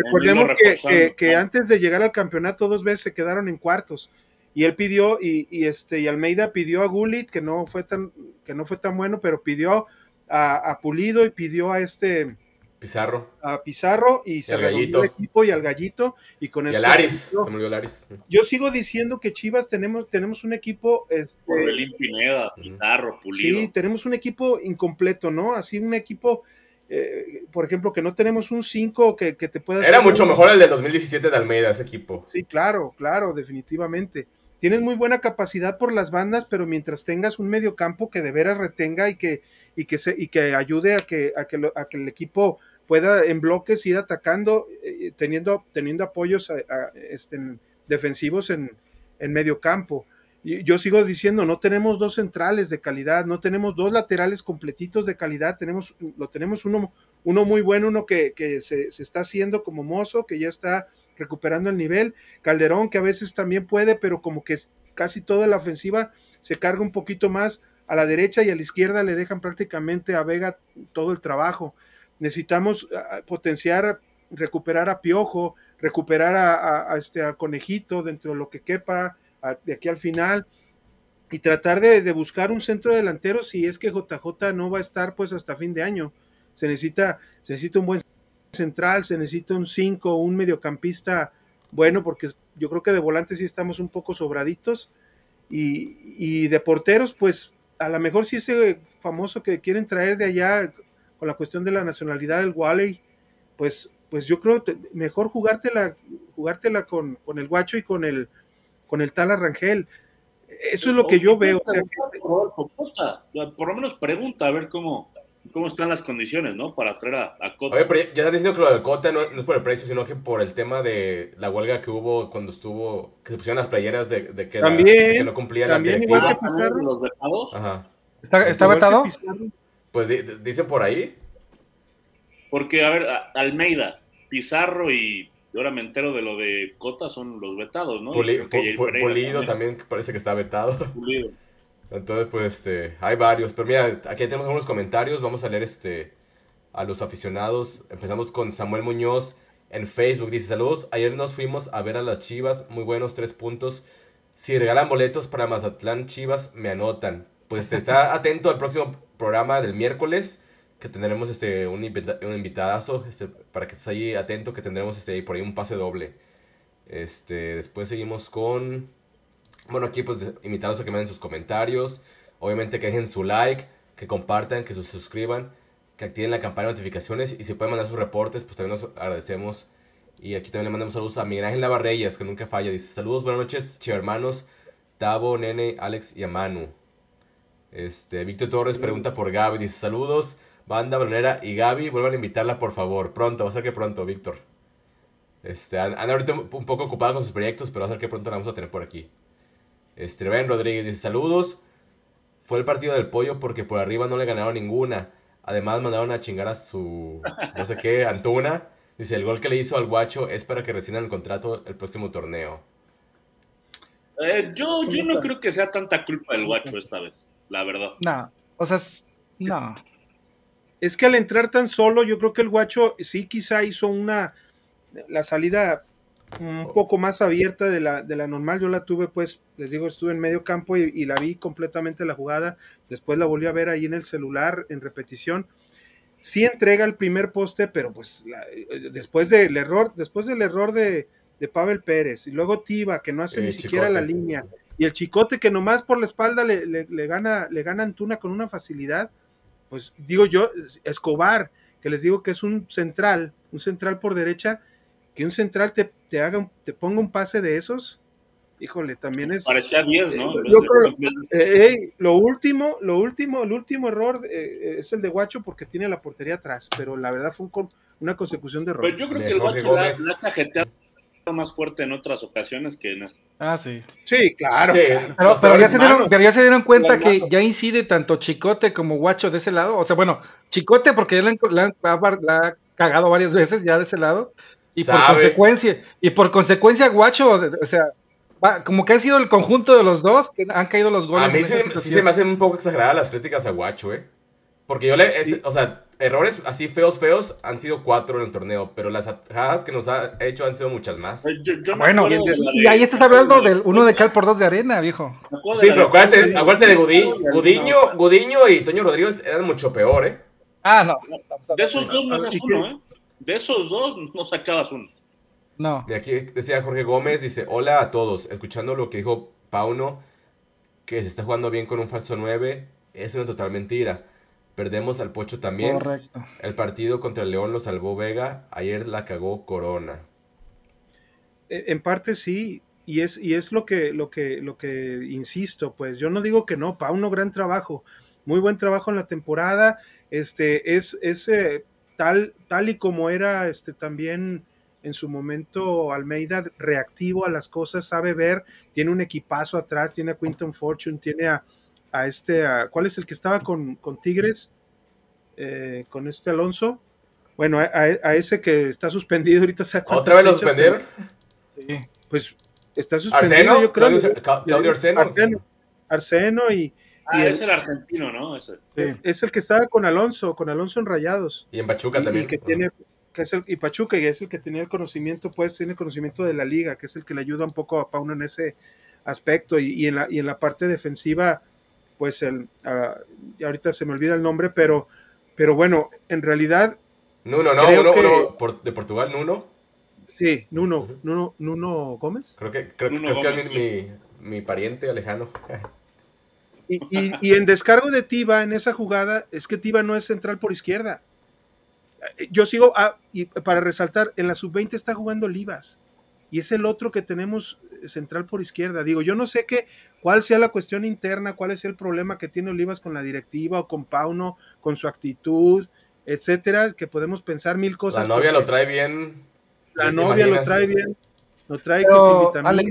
recordemos que, que, que, antes de llegar al campeonato dos veces se quedaron en cuartos y él pidió y, y este y Almeida pidió a Gullit que no fue tan que no fue tan bueno, pero pidió a, a, Pulido y pidió a este Pizarro. A Pizarro y, y se el equipo y al gallito y con y eso. Laris, yo, se Laris. yo sigo diciendo que Chivas tenemos, tenemos un equipo. Este, Orbelín Pineda, Pizarro, Pulido. Sí, tenemos un equipo incompleto, ¿no? Así un equipo. Eh, por ejemplo, que no tenemos un 5 que, que, te pueda. Era mucho un... mejor el del 2017 de Almeida, ese equipo. Sí, claro, claro, definitivamente tienes muy buena capacidad por las bandas, pero mientras tengas un medio campo que de veras retenga y que, y que, se, y que ayude a que, a, que lo, a que el equipo pueda en bloques ir atacando, eh, teniendo, teniendo apoyos a, a, este, defensivos en, en, medio campo. Yo sigo diciendo, no tenemos dos centrales de calidad, no tenemos dos laterales completitos de calidad, tenemos, lo tenemos uno, uno muy bueno, uno que, que se, se está haciendo como mozo, que ya está recuperando el nivel. Calderón, que a veces también puede, pero como que casi toda la ofensiva se carga un poquito más a la derecha y a la izquierda le dejan prácticamente a Vega todo el trabajo. Necesitamos uh, potenciar, recuperar a Piojo, recuperar a, este a Conejito dentro de lo que quepa de aquí al final y tratar de, buscar un centro delantero si es que JJ no va a estar pues hasta fin de año. Se necesita, se necesita un buen central, se necesita un 5 o un mediocampista bueno, porque yo creo que de volantes sí estamos un poco sobraditos. Y, y, de porteros, pues a lo mejor sí ese famoso que quieren traer de allá con la cuestión de la nacionalidad del Wally, pues, pues yo creo que mejor jugártela, jugártela con, con el guacho y con el, con el tal Arrangel. Eso es lo que yo veo. O sea, que... Por lo menos pregunta a ver cómo, cómo están las condiciones, ¿no? Para traer a, a Cota. Oye, pero ya están diciendo que lo de Cota no, no, es por el precio, sino que por el tema de la huelga que hubo cuando estuvo, que se pusieron las playeras de, de, que, también, la, de, que, no cumplía también, la directiva. Igual que Pizarro. ¿Los vetados? Ajá. ¿Está, está vetado? Pues di, dicen por ahí. Porque, a ver, a, Almeida, Pizarro y ahora me entero de lo de Cota son los vetados, ¿no? Puli, pu, pu, Pulido también. también parece que está vetado. Pulido. Entonces, pues, este, hay varios. Pero mira, aquí tenemos algunos comentarios. Vamos a leer este a los aficionados. Empezamos con Samuel Muñoz en Facebook. Dice, saludos. Ayer nos fuimos a ver a las Chivas. Muy buenos, tres puntos. Si regalan boletos para Mazatlán Chivas, me anotan. Pues te está atento al próximo programa del miércoles, que tendremos este, un, un invitadazo, este, para que estés ahí atento, que tendremos este, por ahí un pase doble. Este, después seguimos con... Bueno, aquí pues invitados a que me den sus comentarios. Obviamente que dejen su like, que compartan, que se suscriban, que activen la campana de notificaciones y si pueden mandar sus reportes, pues también nos agradecemos. Y aquí también le mandamos saludos a Miguel Ángel Navarreyes, que nunca falla. Dice, saludos, buenas noches, hermanos, Tavo, Nene, Alex y Amanu. Este, Víctor Torres pregunta por Gaby, dice, saludos, banda balonera y Gaby, vuelvan a invitarla por favor. Pronto, va a ser que pronto, Víctor. Este, anda ahorita un poco ocupada con sus proyectos, pero va a ser que pronto la vamos a tener por aquí. Este, Ben Rodríguez dice, saludos. Fue el partido del pollo porque por arriba no le ganaron ninguna. Además mandaron a chingar a su, no sé qué, Antuna. Dice, el gol que le hizo al guacho es para que rescindan el contrato el próximo torneo. Eh, yo, yo no creo que sea tanta culpa del guacho esta vez, la verdad. No, o sea, no. Es que al entrar tan solo, yo creo que el guacho sí quizá hizo una, la salida un poco más abierta de la, de la normal. Yo la tuve, pues, les digo, estuve en medio campo y, la vi completamente la jugada. Después la volví a ver ahí en el celular en repetición. Sí entrega el primer poste, pero pues eh, después del error, después del error de, de Pavel Pérez y luego Tiva, que no hace ni siquiera la línea, y el chicote que nomás por la espalda le, le, gana, le gana Antuna con una facilidad, pues digo yo, Escobar, que les digo que es un central, un central por derecha, que un central te, te haga, te ponga un pase de esos, híjole, también es. Parecía 10, ¿no? Eh, lo último, lo último, el último error eh, es el de Guacho porque tiene la portería atrás, pero la verdad fue una consecución de errores. Pero yo creo que el Guacho la, la más fuerte en otras ocasiones que en esta. Ah, sí. Sí, claro. Pero, ya se dieron, ya se dieron cuenta que ya incide tanto Chicote como Guacho de ese lado. O sea, bueno, Chicote porque ya la ha cagado varias veces ya de ese lado y por consecuencia, y por consecuencia, Guacho, o sea, como que ha sido el conjunto de los dos que han caído los goles. A mí sí, se me hacen un poco exageradas las críticas a Guacho, ¿eh? Porque yo le. o sea, errores así feos, feos han sido cuatro en el torneo, pero las atajadas que nos ha hecho han sido muchas más. bueno, y, ahí estás hablando del uno de cal por dos de arena, viejo. Sí, pero acuérdate, acuérdate de Gudiño, Gudiño, y Toño Rodríguez eran mucho peor, ¿eh? Ah, no. De esos dos no es uno, ¿eh? De esos dos no sacabas uno. No. De aquí decía Jorge Gómez, dice, hola a todos, escuchando lo que dijo Pauno, que se está jugando bien con un falso 9, es una total mentira. Perdemos al Pocho también. Correcto. El partido contra el León lo salvó Vega, ayer la cagó Corona. E, en parte sí, y es, y es lo que, lo que, lo que insisto, pues yo no digo que no, Pauno, gran trabajo, muy buen trabajo en la temporada, este, es, es eh, tal, y como era este, también en su momento Almeida reactivo a las cosas, sabe ver, tiene un equipazo atrás, tiene a Quinton Fortune, tiene a, este, ¿cuál es el que estaba con, Tigres? Eh, con este Alonso. Bueno, a, ese que está suspendido ahorita. ¿Otra vez lo suspendieron? Sí. Pues está suspendido, yo creo. Claudio, Arseno. Arseno. Arseno y, Ah, es el argentino, ¿no? Es el que estaba con Alonso, con Alonso en Rayados. Y en Pachuca también. Y, que tiene, que es el, y Pachuca, y es el que tenía el conocimiento, pues tiene conocimiento de la liga, que es el que le ayuda un poco a Pauno en ese aspecto. Y, en, la, y en la parte defensiva, pues el, uh, ahorita se me olvida el nombre, pero, pero bueno, en realidad. Nuno, ¿no? Uno, uno de Portugal, Nuno. Sí, Nuno, Nuno, Nuno Gómez. Creo que, creo, que es mi, mi, pariente alejano. Y, en descargo de Tiva, en esa jugada, es que Tiva no es central por izquierda. Yo sigo, ah, y para resaltar, en la sub-20 está jugando Olivas. Y es el otro que tenemos central por izquierda. Digo, yo no sé qué, cuál sea la cuestión interna, cuál es el problema que tiene Olivas con la directiva o con Pauno, con su actitud, etcétera, que podemos pensar mil cosas. La novia lo trae bien. La novia lo trae bien. Lo trae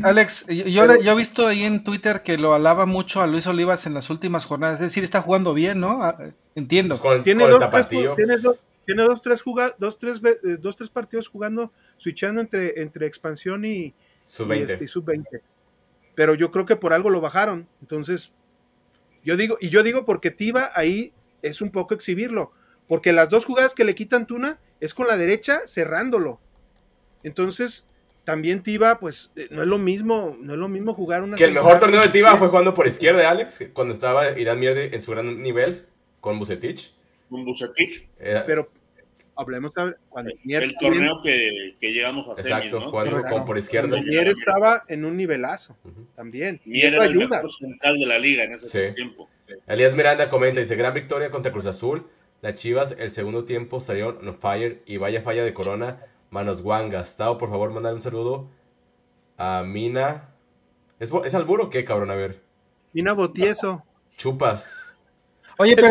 Alex, yo, he visto ahí en Twitter que lo alaba mucho a Luis Olivas en las últimas jornadas. Es decir, está jugando bien, ¿no? Entiendo. Pues tiene, dos, tres, tiene, dos, tiene dos, tres dos, tres, eh, dos, tres partidos jugando, switchando entre, entre expansión y sub-20. Este, sub Pero yo creo que por algo lo bajaron. Entonces, yo digo, y yo digo porque Tiva ahí es un poco exhibirlo. Porque las dos jugadas que le quitan Tuna es con la derecha cerrándolo. Entonces, también Tiva, pues eh, no es lo mismo, no es lo mismo jugar una Que el mejor torneo de Tiva fue jugando por izquierda, Alex, cuando estaba Irán Mierde en su gran nivel con Bucetich. Con Bucetich. Era- Pero hablemos a- cuando Mier, El torneo que, que llegamos a semis, exacto, ¿no? jugando Claro. con por izquierda. Cuando Mier estaba en un nivelazo también. Mier era el ayuda. mejor central de la liga en ese Sí. tiempo. Elías Miranda comenta, dice, gran victoria contra Cruz Azul. Las Chivas, el segundo tiempo salieron on fire y vaya falla de Corona, manos guangas. Tao, por favor, mandar un saludo a Mina. ¿Es, ¿es albur o qué, cabrón? A ver. Mina Botieso. Oye, pero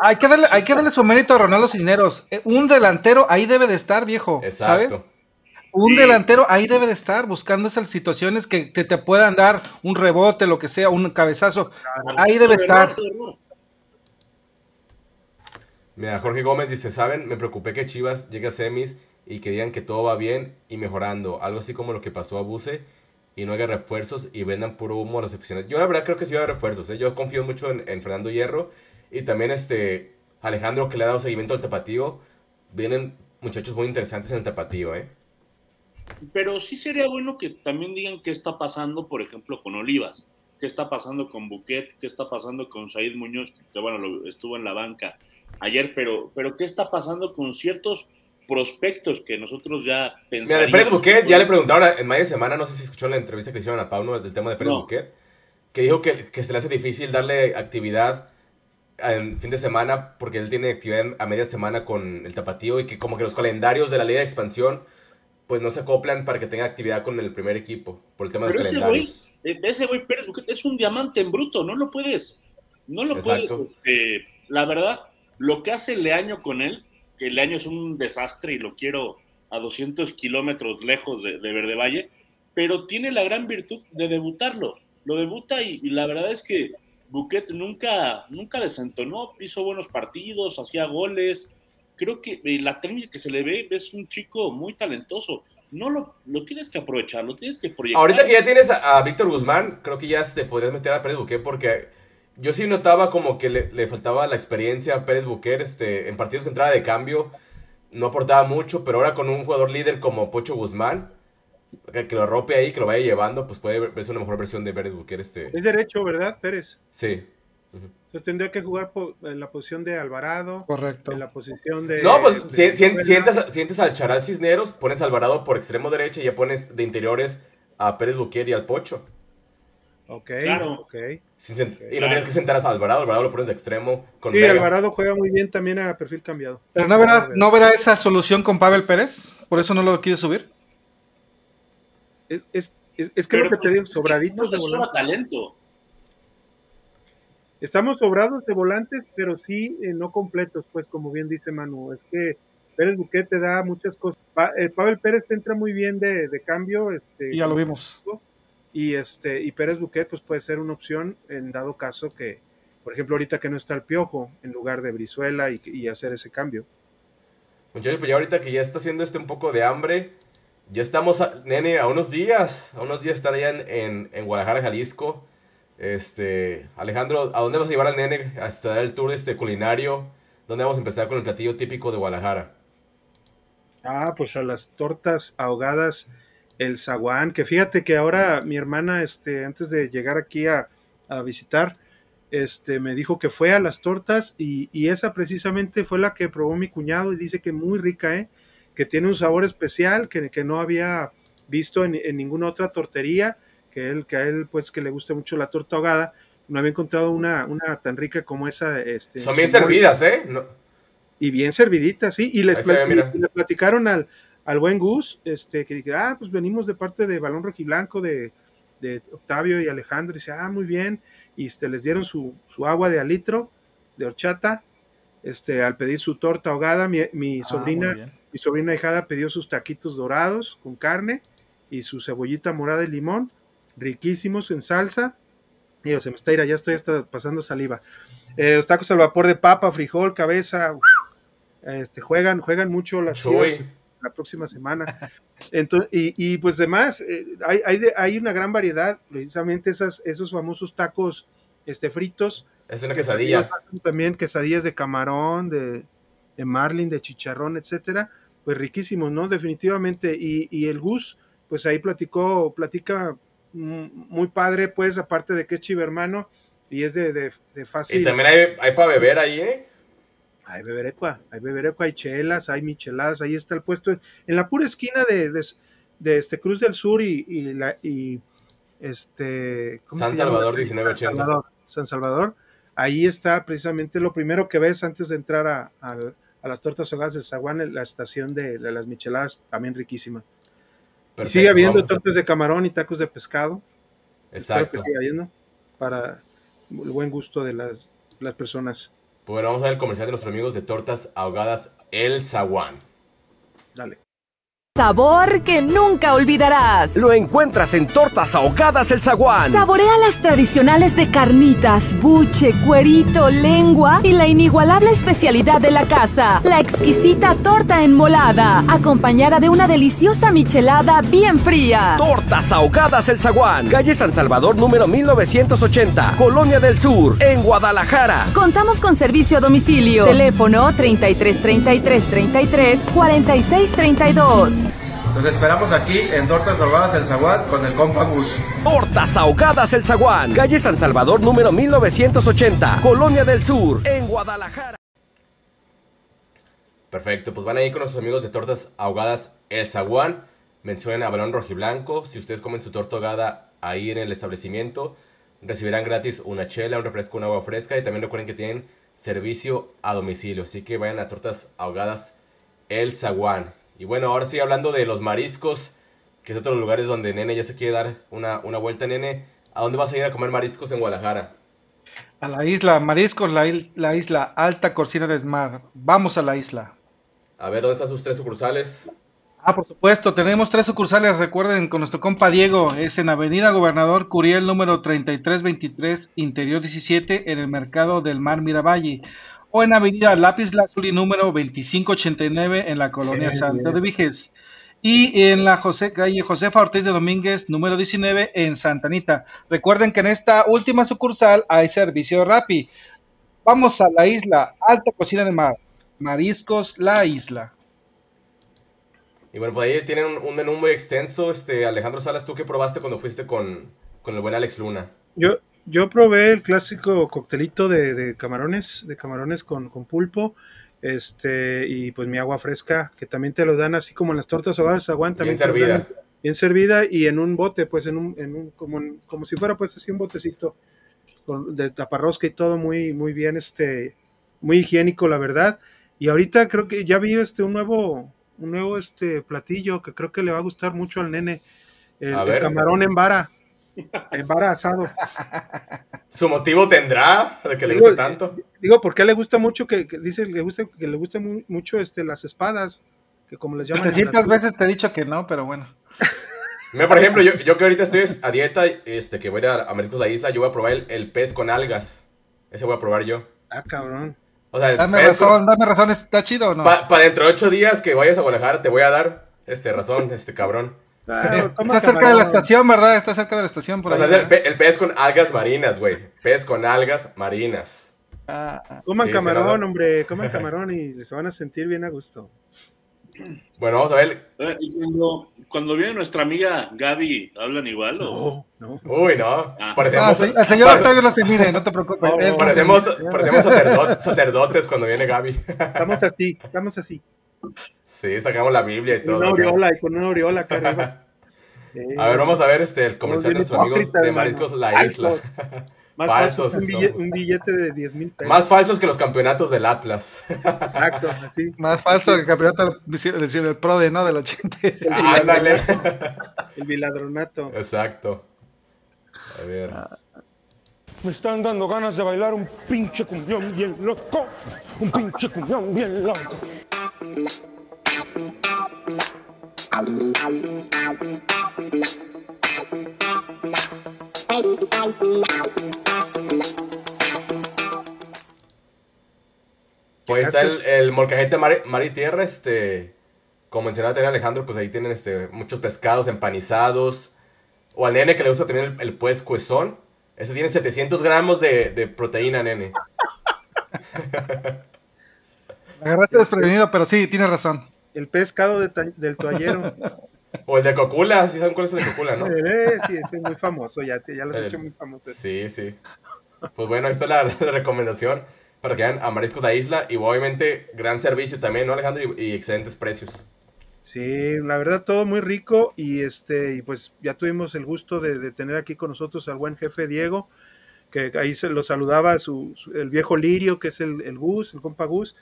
hay que, darle, hay que darle su mérito a Ronaldo Cisneros. Eh, Un delantero ahí debe de estar, viejo. ¿Sabes? Un Sí. delantero ahí debe de estar, buscando esas situaciones que, te puedan dar un rebote, lo que sea, un cabezazo. Ahí debe estar. Mira, Jorge Gómez dice, ¿saben? Me preocupé que Chivas llegue a semis y que digan que todo va bien y mejorando. Algo así como lo que pasó a Buse y no haga refuerzos y vendan puro humo a los aficionados. Yo la verdad creo que sí va a haber refuerzos. ¿eh? Yo confío mucho en, en Fernando Hierro y también este Alejandro que le ha dado seguimiento al tapatío. Vienen muchachos muy interesantes en el tapatío, ¿eh? Pero sí sería bueno que también digan qué está pasando, por ejemplo, con Olivas, qué está pasando con Buquet, qué está pasando con Said Muñoz, que bueno, lo- estuvo en la banca ayer, pero, pero qué está pasando con ciertos prospectos que nosotros ya Mira, pensamos. de Pérez Buquet ya le preguntaron en media semana, no sé si escuchó la entrevista que hicieron a Pauno del tema de Pérez No. Buquet, que dijo que, que se le hace difícil darle actividad en fin de semana porque él tiene actividad a media semana con el tapatío y que como que los calendarios de la liga de expansión pues no se acoplan para que tenga actividad con el primer equipo por el tema de Pero los ese calendarios. Eh, Ese güey Pérez Buquet es un diamante en bruto, no lo puedes, no lo Exacto. puedes, este, la verdad, lo que hace Leaño con él, que Leaño es un desastre y lo quiero a 200 kilómetros lejos de, de Verde Valle, pero tiene la gran virtud de debutarlo, lo debuta y, y la verdad es que Buquet nunca, nunca desentonó, hizo buenos partidos, hacía goles, creo que eh, la técnica que se le ve es un chico muy talentoso, no lo, lo tienes que aprovechar, lo tienes que proyectar. Ahorita que ya tienes a, Víctor Guzmán, creo que ya te podrías meter a Pérez Buquet porque yo sí notaba como que le, le faltaba la experiencia a Pérez Buquet este, en partidos que entraba de cambio. No aportaba mucho, pero ahora con un jugador líder como Pocho Guzmán, que, que lo rope ahí, que lo vaya llevando, pues puede verse una mejor versión de Pérez Buquet. Este. Es derecho, ¿verdad, Pérez? Sí. Entonces tendría que jugar en la posición de Alvarado, Correcto. en la posición de... No, pues de- si- si- sientas, sientes al Charal Cisneros, pones a Alvarado por extremo derecha y ya pones de interiores a Pérez Buquet y al Pocho. Ok, Claro. ok. Sin sent- y no Claro. tienes que sentar a Alvarado, Alvarado lo pones de extremo. Con Sí, Vega. Alvarado juega muy bien también a perfil cambiado. Pero no verá, no verá esa solución con Pavel Pérez, por eso no lo quiere subir. Es, es, es, es que lo que te digo, sobraditos de volantes. talento. Estamos sobrados de volantes, pero sí eh, no completos, pues como bien dice Manu. Es que Pérez Buquet te da muchas cosas. Pa- eh, Pavel Pérez te entra muy bien de, de cambio. Este, Y ya lo vimos. y este y Pérez Buquet pues puede ser una opción en dado caso que por ejemplo ahorita que no está el piojo en lugar de Brizuela y, y hacer ese cambio Muchachos, pues ya ahorita que ya está haciendo este un poco de hambre, ya estamos, a- nene, a unos días, a unos días estar allá en, Guadalajara, Jalisco. Este, Alejandro, ¿a dónde vas a llevar al nene a estar el tour este culinario? ¿Dónde vamos a empezar con el platillo típico de Guadalajara? ah pues a las tortas ahogadas el zaguán que fíjate que ahora mi hermana este antes de llegar aquí a, a visitar este me dijo que fue a las tortas y, y esa precisamente fue la que probó mi cuñado y dice que muy rica eh que tiene un sabor especial que, que no había visto en, en ninguna otra tortería que él, que a él pues que le gusta mucho la torta ahogada, no había encontrado una, una tan rica como esa. Este, Son en bien servidas, ¿eh? No- Y bien serviditas, sí. Y les ve, y le platicaron al, al buen Gus, este, que dije, ah, pues venimos de parte de Balón Rojiblanco, de, de Octavio y Alejandro, y dice, ah, muy bien. Y este, les dieron su, su agua de alitro, de horchata, este, al pedir su torta ahogada, mi, mi Ah, sobrina muy bien. Mi sobrina hijada pidió sus taquitos dorados con carne y su cebollita morada y limón, riquísimos en salsa. Digo, se me está ira, ya estoy hasta pasando saliva. Eh, los tacos al vapor de papa, frijol, cabeza, este, juegan, juegan mucho las la próxima semana. Entonces, y, y, pues demás, eh, hay, hay, de- hay una gran variedad, precisamente esas, esos famosos tacos este, fritos. Es una quesadilla. También quesadillas de camarón, de, de marlin, de chicharrón, etcétera. Pues riquísimos, ¿no? Definitivamente. Y, y el Gus, pues ahí platicó, platica muy padre, pues, aparte de que es chivermano y es de, de, fácil. Y también hay, hay para beber ahí, ¿eh? Hay beberecua, hay beberecua, hay chelas, hay micheladas, ahí está el puesto, en la pura esquina de, de, este Cruz del Sur y, y, la, y este... San Salvador 1980. San Salvador, San Salvador, ahí está precisamente lo primero que ves antes de entrar a, a, las tortas ahogadas del Zaguán, la estación de, las micheladas, también riquísima. y sigue habiendo tortas de camarón y tacos de pescado. Exacto. Que sigue habiendo para el buen gusto de las, las personas. Bueno, vamos a ver el comercial de nuestros amigos de tortas ahogadas El Zaguán. Dale. Sabor que nunca olvidarás. Lo encuentras en Tortas Ahogadas El Zaguán. Saborea las tradicionales de carnitas, buche, cuerito, lengua y la inigualable especialidad de la casa, la exquisita torta enmolada, acompañada de una deliciosa michelada bien fría. Tortas Ahogadas El Zaguán, calle San Salvador número 1980, Colonia del Sur, en Guadalajara. Contamos con servicio a domicilio. Teléfono 33 33 33 46 32. Los esperamos aquí en Tortas Ahogadas El Zaguán con el compa Gus. Tortas Ahogadas El Zaguán, calle San Salvador número 1980, Colonia del Sur, en Guadalajara. Perfecto, pues van a ir con nuestros amigos de Tortas Ahogadas El Zaguán. Mencionen a Balón Rojiblanco. Si ustedes comen su torta ahogada ahí en el establecimiento, recibirán gratis una chela, un refresco, un agua fresca. Y también recuerden que tienen servicio a domicilio. Así que vayan a Tortas Ahogadas El Zaguán. Y bueno, ahora sí hablando de los mariscos, que es otro de los lugares donde Nene ya se quiere dar una, una vuelta, Nene. ¿A dónde vas a ir a comer mariscos en Guadalajara? A la isla, mariscos, la, la isla Alta Corcina del Mar. Vamos a la isla. A ver, ¿dónde están sus tres sucursales? Ah, por supuesto, tenemos tres sucursales, recuerden, con nuestro compa Diego, es en Avenida Gobernador Curiel número 3323, Interior 17, en el Mercado del Mar Miravalle o en Avenida Lápiz Lazuli número 2589 en la colonia Santo de Viges y en la José, calle Josefa Ortiz de Domínguez número 19 en Santa Anita. Recuerden que en esta última sucursal hay servicio Rappi. Vamos a la isla, Alta Cocina de Mar, Mariscos La Isla. Y bueno, pues ahí tienen un, menú muy extenso. Este, Alejandro Salas, ¿tú qué probaste cuando fuiste con, con el buen Alex Luna? Yo, yo probé el clásico coctelito de, camarones, de camarones con, pulpo, este, y pues mi agua fresca, que también te lo dan así como en las tortas ahogadas, aguanta. Bien servida. bien servida y en un bote, pues en un, en un como, como si fuera pues así un botecito de taparrosca y todo muy, muy bien, este, muy higiénico, la verdad. Y ahorita creo que ya vi este un nuevo, un nuevo este platillo que creo que le va a gustar mucho al nene. El, el camarón en vara. Embarazado. ¿Su motivo tendrá de que le guste tanto? Digo, porque le gusta mucho que, dice le gusta que le gusta mucho este las espadas, que como les llaman. Ciertas veces te he dicho que no, pero bueno. por ejemplo, yo, yo, que ahorita estoy a dieta, este, que voy a, a de la Isla, yo voy a probar el, pez con algas. Ese voy a probar yo. Ah, cabrón. O sea, dame razón, dame razón, ¿está chido o no? Para dentro de ocho días que vayas a Guadalajara te voy a dar este razón, este cabrón. Ah, está cerca de la estación, ¿verdad? Está cerca de la estación. Por o sea, el, pez con algas marinas, güey. Pez con algas marinas. Ah, ah. coman camarón, hombre. Coman camarón y se van a sentir bien a gusto. Bueno, vamos a ver. Eh, cuando, viene nuestra amiga Gaby, ¿hablan igual? O? No, no. Uy, no. Parecemos, el señor Octavio no se mire, no te preocupes. parecemos, parecemos sacerdotes cuando viene Gaby. Estamos así, estamos así. Sí, sacamos la Biblia y todo. Una aureola, y con una aureola acá arriba. a ver, vamos a ver este, el comercial de nuestros amigos de Mariscos La Isla. Más falsos. Un billete, un billete, de 10 mil pesos. Más falsos que los campeonatos del Atlas. Exacto, así. Más falso que el campeonato del el Pro de, ¿no? Del 80. Ándale. El biladronato. Exacto. A ver. Me están dando ganas de bailar un pinche cumbión bien loco. Un pinche cumbión bien loco. Pues está el, el molcajete mar, mar, y tierra, este, como mencionaba también Alejandro, pues ahí tienen este, muchos pescados empanizados. O al nene que le gusta tener el, el pues cuezón. Ese tiene 700 gramos de, de proteína, nene. agarraste desprevenido, pero sí, tiene razón. El pescado del toallero. O el de Cocula, sí saben cuál es el de Cocula, ¿no? Eh, sí, ese es muy famoso, ya, te, ya lo has hecho muy famoso. Sí, sí. Pues bueno, ahí está la, la recomendación para que vayan a Mariscos la Isla. Y obviamente, gran servicio también, ¿no, Alejandro? Y, y excelentes precios. Sí, la verdad todo muy rico y este y pues ya tuvimos el gusto de, de tener aquí con nosotros al buen jefe Diego, que ahí se lo saludaba su, su- el viejo Lirio, que es el, el Gus, el compa Gus,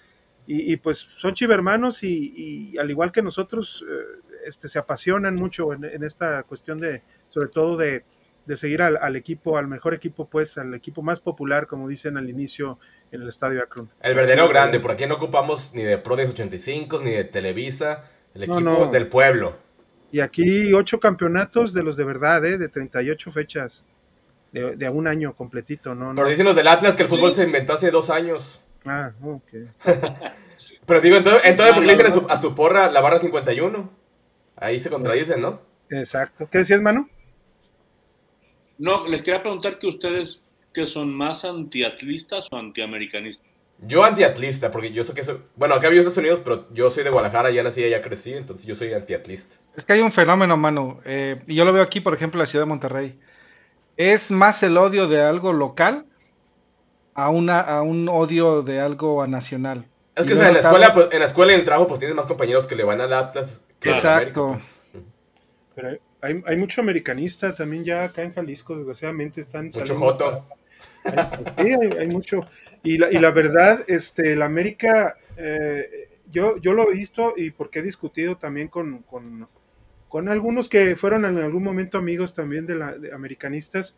y, y, pues son chivermanos y, y al igual que nosotros eh, este, se apasionan mucho en, en esta cuestión de, sobre todo de, de seguir al, al equipo, al mejor equipo, pues al equipo más popular, como dicen al inicio en el Estadio Akron. El verdadero Sí, grande, por aquí no ocupamos ni de Pro 1085 ni de Televisa, el equipo no. del pueblo. Y aquí ocho campeonatos de los de verdad, ¿eh? de 38 fechas, de, de un año completito, ¿no? Pero no. dicen los del Atlas que el fútbol se inventó hace dos años. Ah, ok. Pero digo, entonces, entonces ¿por qué le No, dicen a su, a su porra la barra 51? Ahí se contradicen, ¿no? Exacto. ¿Qué decías, Manu? No, les quería preguntar que ustedes que son más antiatlistas o antiamericanistas. Yo antiatlista, porque yo sé que soy... Bueno, acá vivo en Estados Unidos, pero yo soy de Guadalajara, ya nací, ya crecí, entonces yo soy antiatlista. Es que hay un fenómeno, Manu, eh, y yo lo veo aquí, por ejemplo, en la ciudad de Monterrey. Es más el odio de algo local a, una, a un odio de algo nacional. Es que o sea, en la escuela, pues, en la escuela y en el trabajo, pues tienes más compañeros que le van al Atlas que Exacto. América, pues. Pero hay, hay mucho americanista también ya acá en Jalisco, desgraciadamente están Mucho joto. Hay, sí, hay, hay mucho. Y la, y la verdad, este, el América, eh, yo, yo lo he visto y porque he discutido también con, con, con algunos que fueron en algún momento amigos también de, la, de americanistas,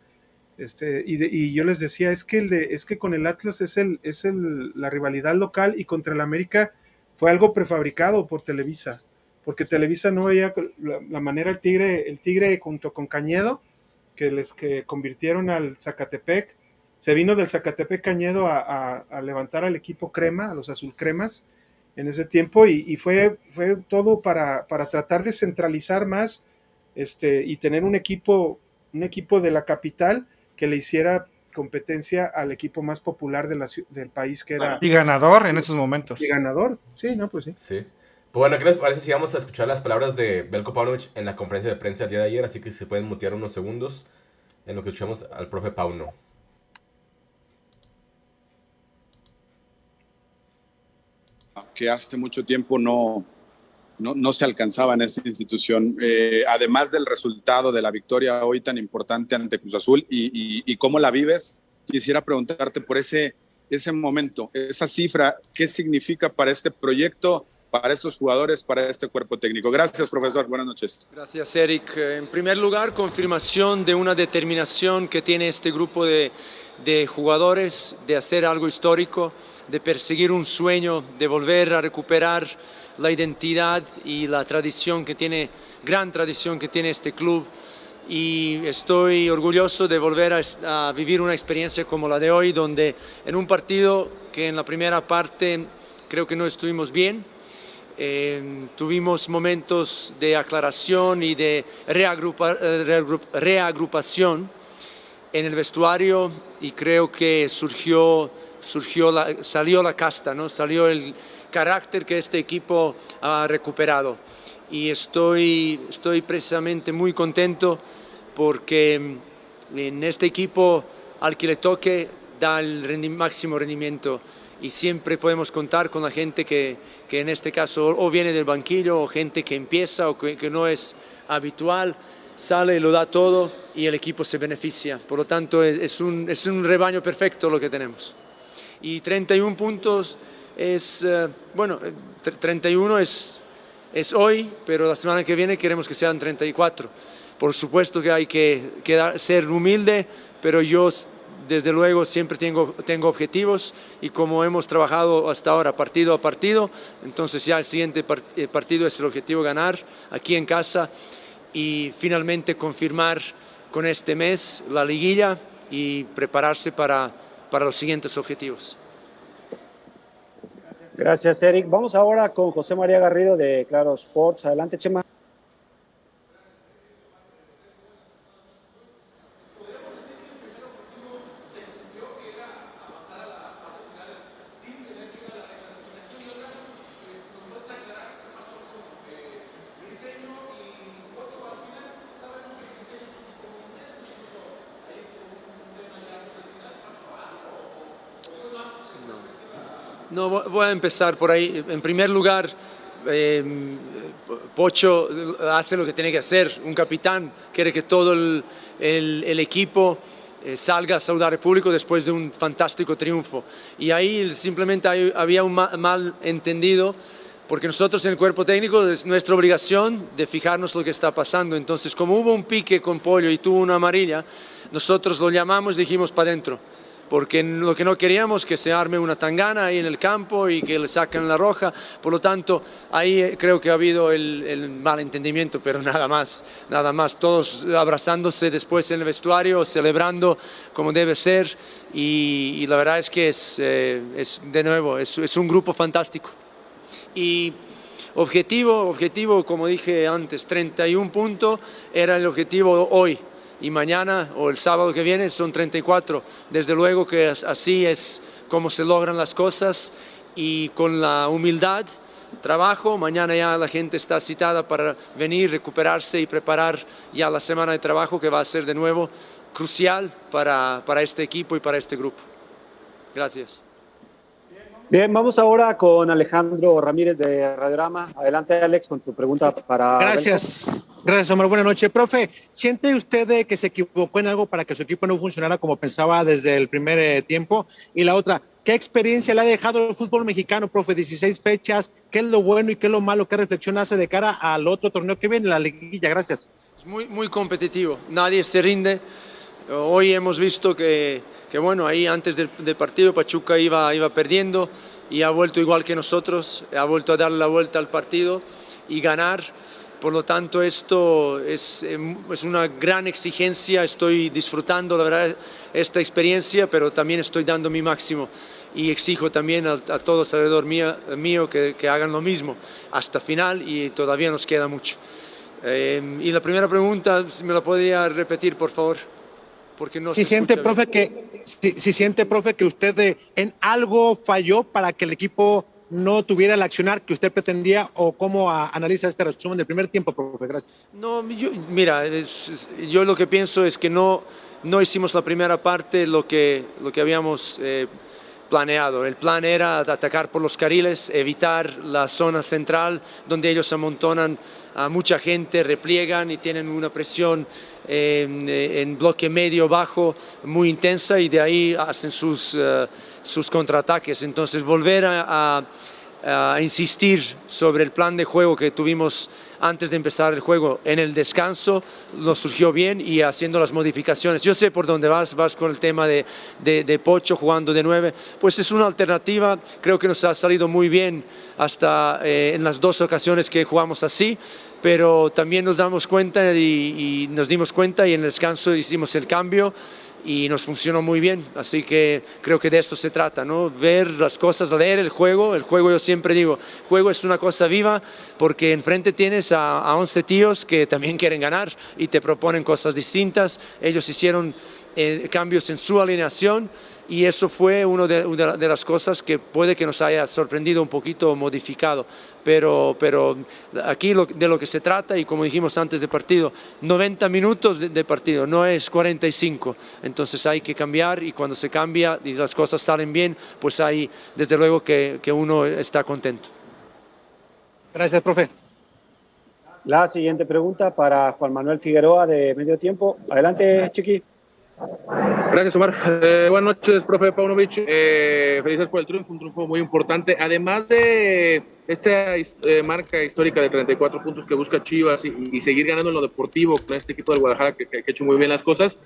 este, y, de- y yo les decía, es que, el de, es que con el Atlas es, el, es el, la rivalidad local y contra el América fue algo prefabricado por Televisa, porque Televisa no veía la, manera el Tigre, el Tigre junto con Cañedo, que les que convirtieron al Zacatepec, se vino del Zacatepec Cañedo a, levantar al equipo crema, a los azul cremas, en ese tiempo, y, y fue, fue todo para, para tratar de centralizar más este, y tener un equipo, un equipo de la capital que le hiciera competencia al equipo más popular de la ciu- del país que era Y ganador en esos momentos. y ganador. Sí, no, pues sí. Sí. Pues bueno, ¿qué les parece si vamos a escuchar las palabras de Belko Paunovic en la conferencia de prensa el día de ayer? Así que si se pueden mutear unos segundos en lo que escuchamos al profe Pauno. que hace mucho tiempo no, no, no se alcanzaba en esta institución. Eh, además del resultado de la victoria hoy tan importante ante Cruz Azul y, y, y cómo la vives, quisiera preguntarte por ese, ese momento, esa cifra, ¿qué significa para este proyecto, para estos jugadores, para este cuerpo técnico? Gracias, profesor. Buenas noches. Gracias, Eric. Eh, En primer lugar, confirmación de una determinación que tiene este grupo de, de jugadores de hacer algo histórico, de perseguir un sueño, de volver a recuperar la identidad y la tradición que tiene, gran tradición que tiene este club. Y estoy orgulloso de volver a, a vivir una experiencia como la de hoy, donde en un partido que en la primera parte creo que no estuvimos bien, eh, tuvimos momentos de aclaración y de eh, reagrup- reagrupación en el vestuario y creo que surgió, surgió salió la casta, ¿no? salió el carácter que este equipo ha recuperado. Y estoy, estoy precisamente muy contento porque mm, en este equipo al que le toque da el máximo rendimiento y siempre podemos contar con la gente que, que en este caso o viene del banquillo o gente que empieza o que, que no es habitual, sale y lo da todo y el equipo se beneficia. Por lo tanto, es, un, es un rebaño perfecto lo que tenemos. Y 31 puntos es, eh, bueno, eh, tre- 31 es, es hoy, pero la semana que viene queremos que sean 34. Por supuesto que hay que, ser humilde, pero yo desde luego siempre tengo, tengo objetivos y como hemos trabajado hasta ahora partido a partido, entonces ya el siguiente eh, partido es el objetivo ganar aquí en casa y finalmente confirmar con este mes la liguilla y prepararse para, para los siguientes objetivos. Gracias, Eric. Vamos ahora con José María Garrido de Claro Sports. Adelante, Chema. No, voy a empezar por ahí. En primer lugar, eh, Pocho hace lo que tiene que hacer. Un capitán quiere que todo el, equipo eh, salga a saludar al público después de un fantástico triunfo. Y ahí simplemente había un mal entendido porque nosotros en el cuerpo técnico es nuestra obligación de fijarnos lo que está pasando. Entonces, como hubo un pique con Pollo y tuvo una amarilla, nosotros lo llamamos y dijimos para adentro porque lo que no queríamos que se arme una tangana ahí en el campo y que le saquen la roja, por lo tanto ahí eh, creo que ha habido el, el malentendimiento, pero nada más, nada más, todos abrazándose después en el vestuario, celebrando como debe ser. Y, la verdad es que es, eh, es de nuevo, es, es un grupo fantástico. Y objetivo, objetivo, como dije antes, 31 puntos era el objetivo hoy y mañana o el sábado que viene son 34. Desde luego que así es como se logran las cosas y con la humildad, trabajo, mañana ya la gente está citada para venir, recuperarse y preparar ya la semana de trabajo que va a ser de nuevo crucial para, para este equipo y para este grupo. Gracias. Bien, vamos ahora con Alejandro Ramírez de Radiograma. Adelante, Alex, con tu pregunta para. Gracias. Gracias, Omar. Buenas noches. Profe, ¿siente usted que se equivocó en algo para que su equipo no funcionara como pensaba desde el primer eh, tiempo? Y la otra, ¿qué experiencia le ha dejado el fútbol mexicano, profe? 16 fechas. ¿Qué es lo bueno y qué es lo malo? ¿Qué reflexión hace de cara al otro torneo que viene, la liguilla? Gracias. Es muy, muy competitivo. Nadie se rinde. Hoy hemos visto que que bueno, ahí antes del, partido Pachuca iba, iba perdiendo y ha vuelto igual que nosotros, ha vuelto a darle la vuelta al partido y ganar. Por lo tanto, esto es, em, es, una gran exigencia, estoy disfrutando, la verdad, esta experiencia, pero también estoy dando mi máximo y exijo también a, todos alrededor mío, mío que, que, hagan lo mismo hasta final y todavía nos queda mucho. Em, y la primera pregunta, si me la podría repetir, por favor si siente, profe, que, si, siente, profe, que usted eh, en algo falló para que el equipo no tuviera el accionar que usted pretendía o cómo analiza este resumen del primer tiempo, profe. Gracias. No, yo, mira, yo lo que pienso es que no, no hicimos la primera parte lo que, lo que habíamos eh, El plan era atacar por los carriles, evitar la zona central donde ellos amontonan a mucha gente, repliegan y tienen una presión en, bloque medio bajo muy intensa y de ahí hacen sus, eh, sus contraataques. Entonces volver a insistir sobre el plan de juego que tuvimos antes de empezar el juego. En el descanso, nos surgió bien y haciendo las modificaciones. Yo sé por dónde vas, vas con el tema de, de, Pocho jugando de nueve, pues es una alternativa, creo que nos ha salido muy bien hasta eh, en las dos ocasiones que jugamos así, pero también nos damos cuenta y, y nos dimos cuenta y en el descanso hicimos el cambio y nos funcionó muy bien. Así que creo que de esto se trata, ¿no? Ver las cosas, leer el juego. El juego, yo siempre digo, juego es una cosa viva porque enfrente tienes a, a 11 tíos que también quieren ganar y te proponen cosas distintas. Ellos hicieron eh, cambios en su alineación y eso fue una de, las cosas que puede que nos haya sorprendido un poquito modificado. Pero, pero aquí de lo que se trata, y como dijimos antes del partido, 90 minutos de, partido, no es 45. Entonces hay que cambiar y cuando se cambia y las cosas salen bien, pues ahí desde luego que, que uno está contento. Gracias, profe. La siguiente pregunta para Juan Manuel Figueroa de Medio Tiempo. Adelante, Chiqui. Gracias, Omar. Eh, buenas noches, profe Paunovic. Eh, felicidades por el triunfo, un triunfo muy importante. Además de esta eh, marca histórica de 34 puntos que busca Chivas y, seguir ganando en lo deportivo con este equipo del Guadalajara que, que, ha hecho muy bien las cosas,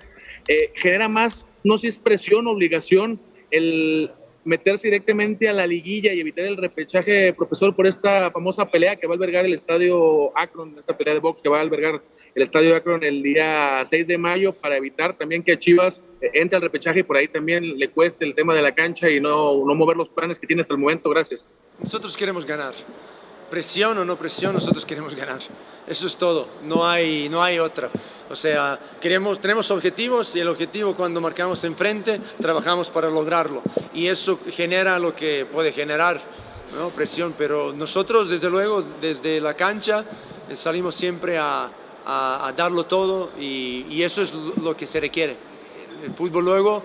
eh, genera más, no sé si es presión, obligación, el meterse directamente a la liguilla y evitar el repechaje, profesor, por esta famosa pelea que va a albergar el estadio Akron, esta pelea de box que va a albergar el estadio Akron el día 6 de mayo para evitar también que Chivas entre al repechaje y por ahí también le cueste el tema de la cancha y no, no mover los planes que tiene hasta el momento. Gracias. Nosotros queremos ganar presión o no presión, nosotros queremos ganar. Eso es todo, no hay, no hay otra. O sea, queremos, tenemos objetivos y el objetivo cuando marcamos enfrente, trabajamos para lograrlo. Y eso genera lo que puede generar ¿no? presión, pero nosotros desde luego, desde la cancha, eh, salimos siempre a, a, darlo todo y, y, eso es lo que se requiere. El fútbol luego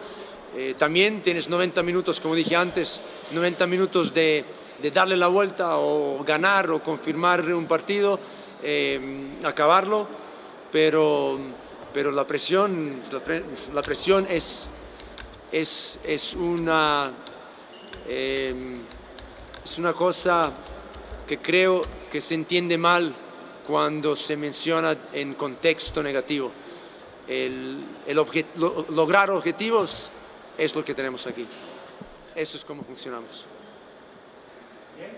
Eh, también tienes 90 minutos, como dije antes, 90 minutos de, de darle la vuelta o ganar o confirmar un partido, eh, acabarlo, pero, pero la presión, la, pre- la presión es, es, es una, eh, es una cosa que creo que se entiende mal cuando se menciona en contexto negativo. El, el lograr objetivos es lo que tenemos aquí. Eso es como funcionamos.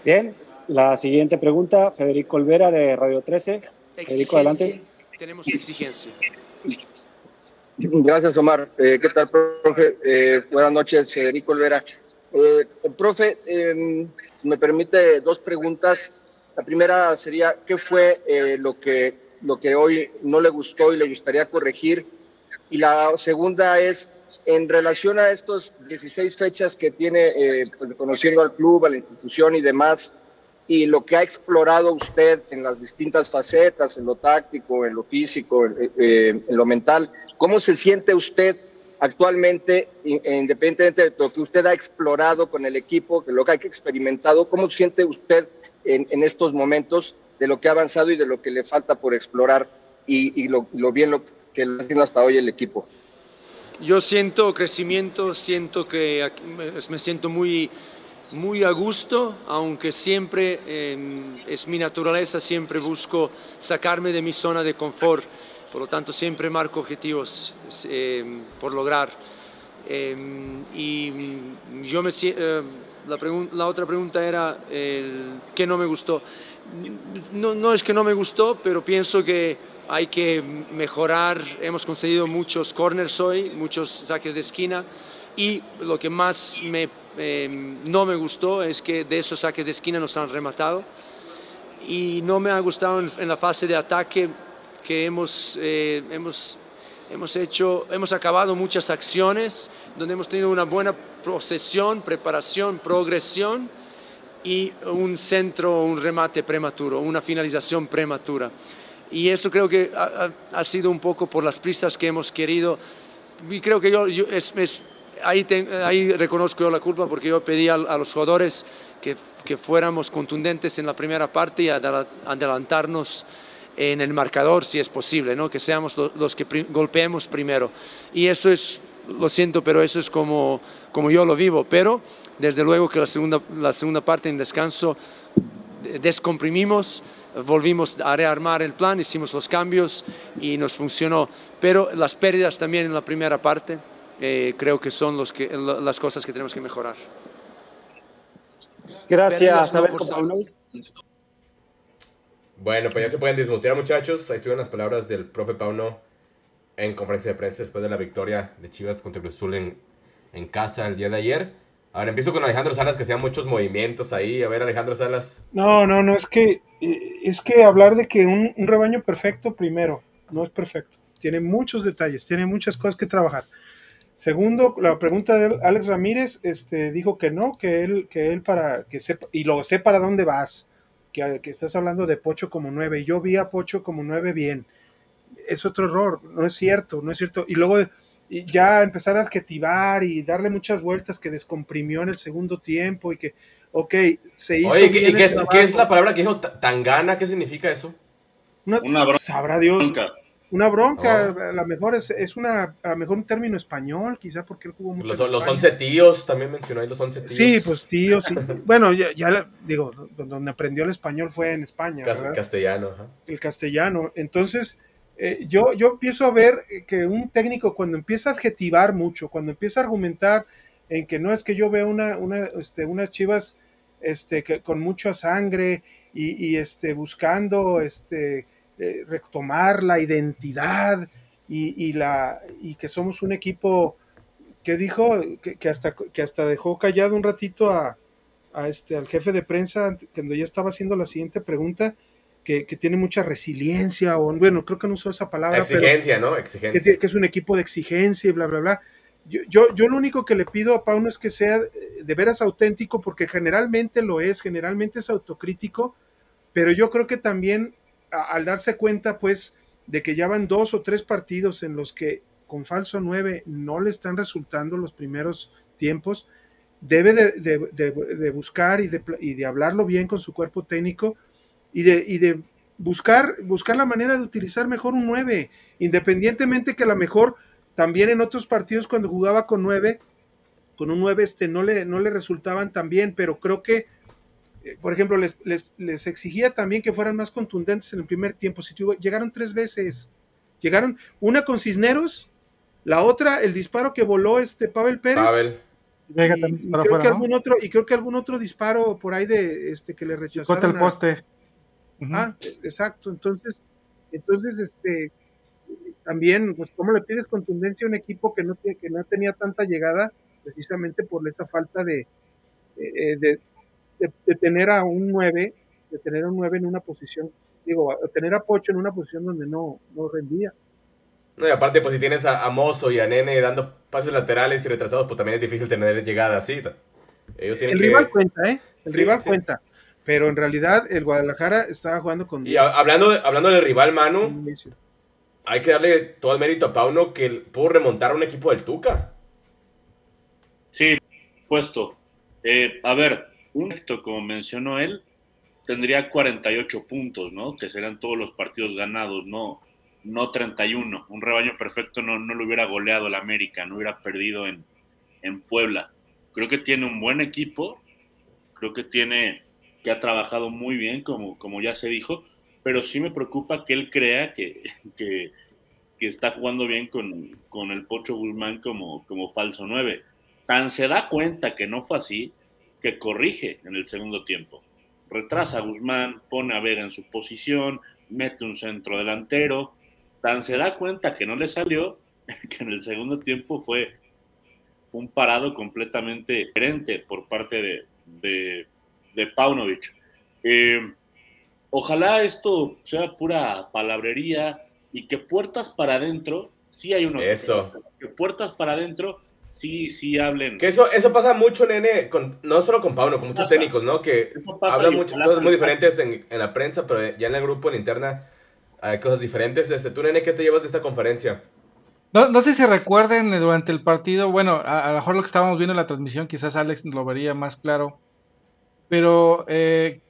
Bien, la siguiente pregunta, Federico Olvera de Radio 13. Federico, adelante. Tenemos exigencia. Gracias, Omar. Eh, ¿Qué tal, profe? Eh, buenas noches, Federico Olvera. Eh, profe, eh, si me permite dos preguntas. La primera sería, ¿qué fue eh, lo, que, lo que hoy no le gustó y le gustaría corregir? Y la segunda es, en relación a estos 16 fechas que tiene eh, pues, conociendo al club, a la institución y demás, y lo que ha explorado usted en las distintas facetas, en lo táctico, en lo físico, en, eh, en lo mental, ¿cómo se siente usted actualmente, in- independientemente de lo que usted ha explorado con el equipo, de lo que ha experimentado, cómo se siente usted en, en estos momentos de lo que ha avanzado y de lo que le falta por explorar y, y lo, lo bien lo que lo haciendo hasta hoy el equipo? Yo siento crecimiento, siento que me siento muy, muy a gusto, aunque siempre eh, es mi naturaleza, siempre busco sacarme de mi zona de confort, por lo tanto siempre marco objetivos eh, por lograr. Eh, y mm, yo me eh, la, la otra pregunta era el, qué no me gustó. No, no es que no me gustó, pero pienso que hay que mejorar. Hemos conseguido muchos corners hoy, muchos saques de esquina y lo que más me, eh, no me gustó es que de esos saques de esquina nos han rematado y no me ha gustado en, en la fase de ataque que hemos, eh, hemos, hemos hecho, hemos acabado muchas acciones donde hemos tenido una buena procesión, preparación, progresión y un centro, un remate prematuro, una finalización prematura. Y eso creo que ha, ha- sido un poco por las prisas que hemos querido. Y creo que yo, yo- es, es- ahí, ten- ahí reconozco yo la culpa porque yo pedí a, a los jugadores que, que fuéramos contundentes en la primera parte y adela- adelantarnos en el marcador si es posible, ¿no? que seamos lo- los que golpeemos primero. Y eso es, lo siento, pero eso es como, como yo lo vivo. Pero desde luego que la segunda, la segunda parte en descanso de- descomprimimos, volvimos a rearmar el plan, hicimos los cambios y nos funcionó. Pero las pérdidas también en la primera parte eh, creo que son los que, la- las cosas que tenemos que mejorar. Gracias, no. Bueno, pues ya se pueden desmutear, muchachos. Ahí estuvieron las palabras del profe Pauno en conferencia de prensa después de la victoria de Chivas contra Cruz Azul en, en casa el día de ayer. Ahora empiezo con Alejandro Salas, que hacía muchos movimientos ahí. A ver, Alejandro Salas. No, no, no, es que, eh, es que hablar de que un, rebaño perfecto, primero, no es perfecto. Tiene muchos detalles, tiene muchas cosas que trabajar. Segundo, la pregunta de Alex Ramírez, este, dijo que no, que él, que él para, que sepa, y lo sé para dónde vas, que, que estás hablando de Pocho como nueve. Yo vi a Pocho como nueve bien. Es otro error, no es cierto, no es cierto. Y luego y ya empezar a adjetivar y darle muchas vueltas que descomprimió en el segundo tiempo y que, ok, se hizo. Oye, ¿qué, bien y qué es, qué es trabajo. la palabra que dijo ta- tangana? ¿Qué significa eso? Una, Una Sabrá Dios. Una bronca, Oh. a lo mejor es, es una, a lo mejor un término español, quizá porque él jugó mucho. Los, los España. 11 tíos, también mencionó ahí los 11 tíos. Sí, pues tío, sí. Bueno, ya, ya la- digo, do- donde aprendió el español fue en España, Cas- ¿verdad? castellano, ajá. el castellano. Entonces, eh, yo, yo empiezo a ver eh, que un técnico cuando empieza a adjetivar mucho, cuando empieza a argumentar en que no es que yo veo una, una, este, unas chivas este, que, con mucha sangre y, y, este, buscando este, eh, retomar la identidad y, y la, y que somos un equipo que dijo que, que hasta, que hasta dejó callado un ratito a, a este, al jefe de prensa cuando ya estaba haciendo la siguiente pregunta que, que tiene mucha resiliencia, o bueno, creo que no usó esa palabra. Exigencia, pero ¿no? Exigencia. que es un equipo de exigencia y bla, bla, bla. Yo, yo, yo lo único que le pido a Pauno es que sea eh, de veras auténtico, porque generalmente lo es, generalmente es autocrítico, pero yo creo que también a- al darse cuenta, pues, de que ya van dos o tres partidos en los que con falso 9 no le están resultando los primeros tiempos, debe de, buscar y de, y de, hablarlo bien con su cuerpo técnico y de, y de buscar, buscar la manera de utilizar mejor un 9, independientemente que a lo mejor también en otros partidos cuando jugaba con 9, con un 9 este, no, le, no le resultaban tan bien, pero creo que, eh, por ejemplo, les, les, exigía también que fueran más contundentes en el primer tiempo. Si llegaron tres veces, llegaron una con Cisneros, la otra, el disparo que voló este Pavel Pérez. Y, creo que algún otro, y creo que algún otro disparo por ahí de este que le rechazaron. el poste. Ah, exacto. Entonces, entonces, este, también, pues, ¿cómo le pides contundencia a un equipo que no, que no tenía tanta llegada precisamente por esa falta de, eh, de, de, tener a un 9, de tener a un 9 en una posición, digo, tener a Pocho en una posición donde no, no rendía. No, y aparte, pues si tienes a, Mozo y a Nene dando pases laterales y retrasados, pues también es difícil tener llegada así. Ellos tienen el rival cuenta, ¿eh? El rival cuenta. Pero en realidad el Guadalajara estaba jugando con... Y hablando, hablando del rival, Manu, hay que darle todo el mérito a Pauno que pudo remontar a un equipo del Tuca. Sí, puesto. Eh, a ver, un éxito, como mencionó él, tendría 48 puntos, ¿no? Que serían todos los partidos ganados, no, no 31. Un rebaño perfecto no, no lo hubiera goleado el América, no hubiera perdido en, en Puebla. Creo que tiene un buen equipo, creo que tiene que ha trabajado muy bien, como, como ya se dijo, pero sí me preocupa que él crea que, que, está jugando bien con, con, el Pocho Guzmán como, como falso 9. Tan se da cuenta que no fue así, que corrige en el segundo tiempo. Retrasa a Guzmán, pone a Vega en su posición, mete un centro delantero. Tan se da cuenta que no le salió, que en el segundo tiempo fue un parado completamente diferente por parte de, de Paunovic. Eh, ojalá esto sea pura palabrería y que puertas para adentro, sí hay uno. Eso. Que, puertas para adentro, sí, sí hablen. Que eso, eso pasa mucho, nene, con, no solo con Pauno, con muchos técnicos, ¿no? Que hablan muchas cosas muy diferentes en, en, la prensa, pero ya en el grupo, en la interna, hay cosas diferentes. Este, tú, nene, ¿qué te llevas de esta conferencia? No, no sé si recuerden eh, durante el partido, bueno, a, a lo mejor lo que estábamos viendo en la transmisión, quizás Alex lo vería más claro pero eh,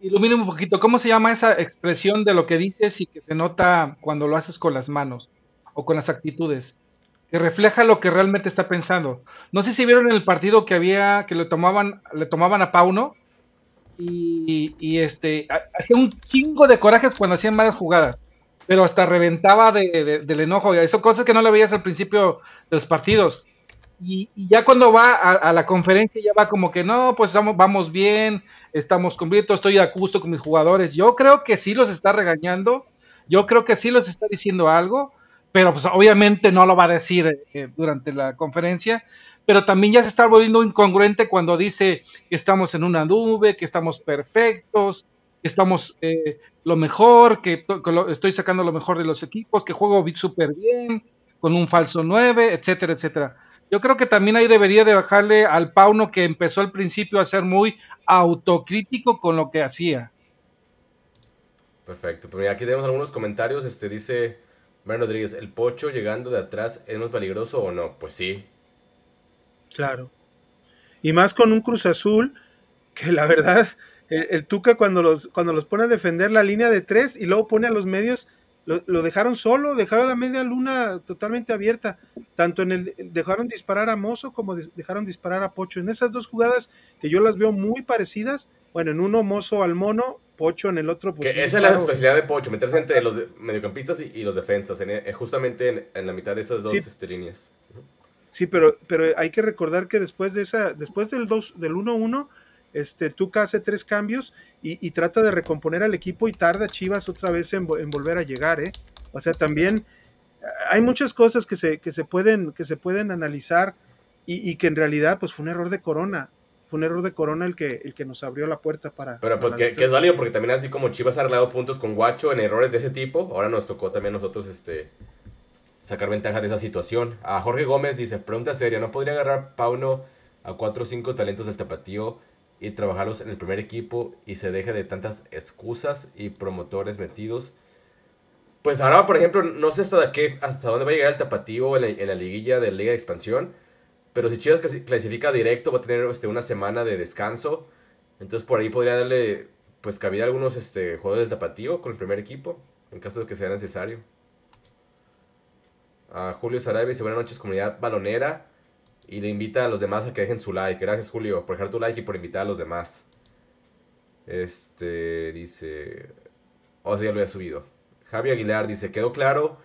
ilumíname un poquito, ¿cómo se llama esa expresión de lo que dices y que se nota cuando lo haces con las manos o con las actitudes? Que refleja lo que realmente está pensando. No sé si vieron el partido que había, que le tomaban, le tomaban a Pauno y, y este, hacía un chingo de corajes cuando hacían malas jugadas, pero hasta reventaba de, del enojo. Eso cosas que no le veías al principio de los partidos y, ya cuando va a, la conferencia ya va como que no, pues vamos, bien, estamos cumpliendo, estoy a gusto con mis jugadores. Yo creo que sí los está regañando, yo creo que sí los está diciendo algo, pero pues obviamente no lo va a decir eh, durante la conferencia, pero también ya se está volviendo incongruente cuando dice que estamos en una nube, que estamos perfectos, que estamos eh, lo mejor, que, estoy sacando lo mejor de los equipos, que juego súper bien, con un falso 9, etcétera, etcétera. Yo creo que también ahí debería de bajarle al Pauno que empezó al principio a ser muy autocrítico con lo que hacía. Perfecto, pero aquí tenemos algunos comentarios. Este dice Mariano Rodríguez, ¿el pocho llegando de atrás es más peligroso o no? Pues sí. Claro. Y más con un Cruz Azul, que la verdad, el, Tuca cuando los, cuando los pone a defender la línea de tres y luego pone a los medios, lo, dejaron solo, dejaron la media luna totalmente abierta. Tanto en el dejaron disparar a Mozo como dejaron disparar a Pocho. En esas dos jugadas que yo las veo muy parecidas, bueno, en uno Mozo al mono, Pocho en el otro. Pues, esa es la especialidad de Pocho, meterse entre los mediocampistas y, los defensas, eh, justamente en, la mitad de esas dos este, líneas. Sí, pero, pero hay que recordar que después de esa, después del del 1-1, este, Tuca hace tres cambios y, trata de recomponer al equipo y tarda Chivas otra vez en, volver a llegar, ¿eh? O sea, también hay muchas cosas que se, que se, pueden, que se pueden analizar y, que en realidad pues fue un error de Corona. Fue un error de Corona el que, el que nos abrió la puerta para... Pero pues que, es válido porque también así como Chivas ha arreglado puntos con Guacho en errores de ese tipo, ahora nos tocó también nosotros este, sacar ventaja de esa situación. A Jorge Gómez dice, pregunta seria, ¿no podría agarrar Pauno a cuatro o cinco talentos del tapatío y trabajarlos en el primer equipo y se deje de tantas excusas y promotores metidos. Pues ahora, por ejemplo, no sé hasta, qué, hasta dónde va a llegar el tapatío en la, en la liguilla de Liga de Expansión. Pero si Chivas clasifica directo, va a tener este, una semana de descanso. Entonces por ahí podría darle pues cabida a algunos este, jugadores del tapatío con el primer equipo, en caso de que sea necesario. A Julio Sarabia dice buenas noches comunidad balonera. Y le invita a los demás a que dejen su like. Gracias Julio por dejar tu like y por invitar a los demás. Este dice... O sea, ya lo había subido. Javi Aguilar dice, quedó claro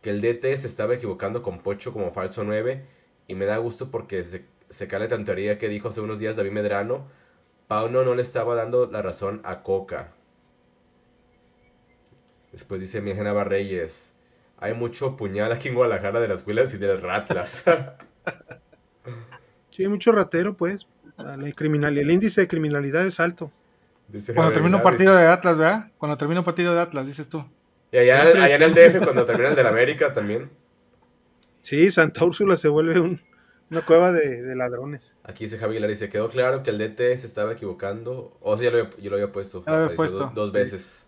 que el DT se estaba equivocando con Pocho como falso 9 y me da gusto porque se, se cae la tantería que dijo hace unos días David Medrano. Pauno no le estaba dando la razón a Coca. Después dice Mirjana Barreyes. Hay mucho puñal aquí en Guadalajara de las escuelas y de las ratlas. sí, hay mucho ratero, pues. La el índice de criminalidad es alto. cuando termina un partido de Atlas, ¿verdad? Cuando termina un partido de Atlas, dices tú. Y allá, en el DF, cuando termina el del América también. Sí, Santa Úrsula se vuelve una cueva de, ladrones. Aquí dice Javi Aguilar, se quedó claro que el DT se estaba equivocando. O sea, yo lo había, puesto, Dos, veces.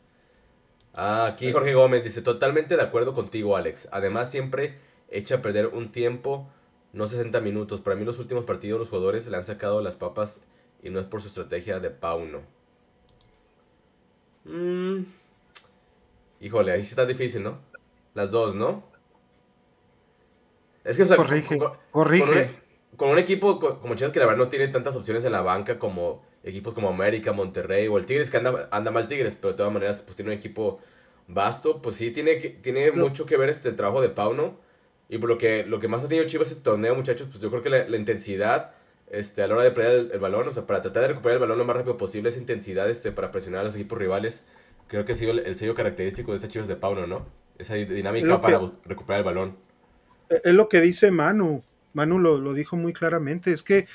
Ah, aquí Jorge Gómez dice, totalmente de acuerdo contigo, Alex. Además, siempre echa a perder un tiempo, no 60 minutos. Para mí los últimos partidos los jugadores le han sacado las papas y no es por su estrategia de Pauno. Mm. Híjole, ahí sí está difícil, ¿no? Las dos, ¿no? Es que, o sea, corrige, con, corrige. Con, un, equipo como Chivas que la verdad no tiene tantas opciones en la banca como equipos como América, Monterrey o el Tigres, que anda, anda mal Tigres, pero de todas maneras pues tiene un equipo vasto, pues sí tiene, tiene mucho que ver este trabajo de Pauno. Y por lo que, lo que más ha tenido Chivas este torneo, muchachos, pues yo creo que la, intensidad este, a la hora de pelear el, balón, o sea, para tratar de recuperar el balón lo más rápido posible, esa intensidad este, para presionar a los equipos rivales, creo que ha sido el, sello característico de estas Chivas de Pauno, ¿no? Esa dinámica para recuperar el balón. E, es lo que dice Manu. Manu lo, lo, dijo muy claramente, es que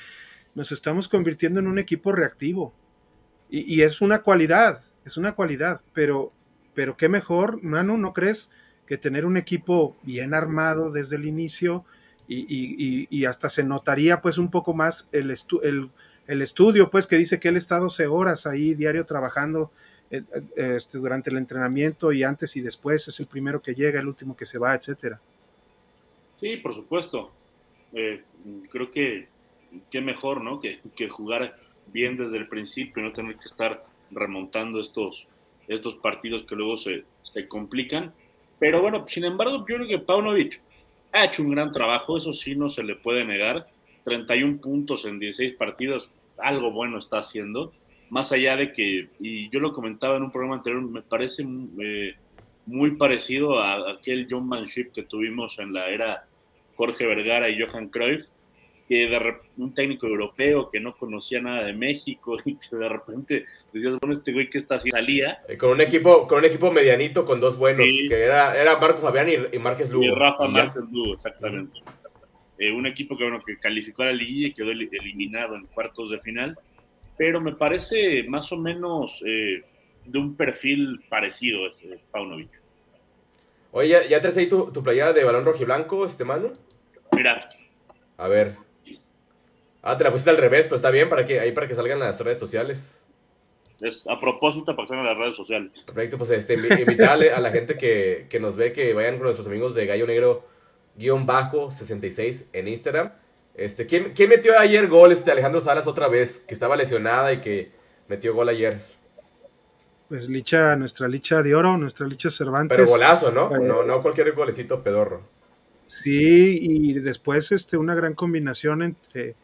nos estamos convirtiendo en un equipo reactivo. Y, y, es una cualidad, es una cualidad, pero, pero qué mejor, Manu, ¿no crees? Que tener un equipo bien armado desde el inicio y, y, y hasta se notaría pues un poco más el, el, el, estudio, pues que dice que él está 12 horas ahí diario trabajando eh, eh, este, durante el entrenamiento y antes y después, es el primero que llega, el último que se va, etcétera. Sí, por supuesto. Eh, creo que qué mejor, ¿no? Que, que, jugar bien desde el principio no tener que estar remontando estos, estos partidos que luego se, se complican. Pero bueno, sin embargo, yo creo que Paunovic ha hecho un gran trabajo, eso sí no se le puede negar. 31 puntos en 16 partidos, algo bueno está haciendo. Más allá de que, y yo lo comentaba en un programa anterior, me parece eh, muy parecido a aquel John Manship que tuvimos en la era Jorge Vergara y Johan Cruyff, que de un técnico europeo que no conocía nada de México y que de repente decías, bueno, este güey que está así salía. Eh, con un equipo, con un equipo medianito con dos buenos, que era, era Marco Fabián y, Márquez Lugo. Y Rafa Márquez Lugo, exactamente. Eh, un equipo que, bueno, que calificó a la liguilla y quedó eliminado en cuartos de final, pero me parece más o menos eh, de un perfil parecido ese Paunovic. Oye, ¿ya, ya traes ahí tu, tu playera de balón rojiblanco, este mano? Mira. A ver. Ah, te la pusiste al revés, pero está bien para que ahí para que salgan las redes sociales. Es a propósito para que salgan las redes sociales. Perfecto, pues este, invitarle a la gente que, que, nos ve que vayan con nuestros amigos de Gallo Negro guion bajo 66 en Instagram. Este, ¿quién, ¿Quién metió ayer gol? Este Alejandro Salas otra vez, que estaba lesionada y que metió gol ayer. Pues Licha, nuestra Licha de oro, nuestra Licha Cervantes. Pero golazo, ¿no? Eh, no, no cualquier golecito pedorro. Sí, y después este, una gran combinación entre,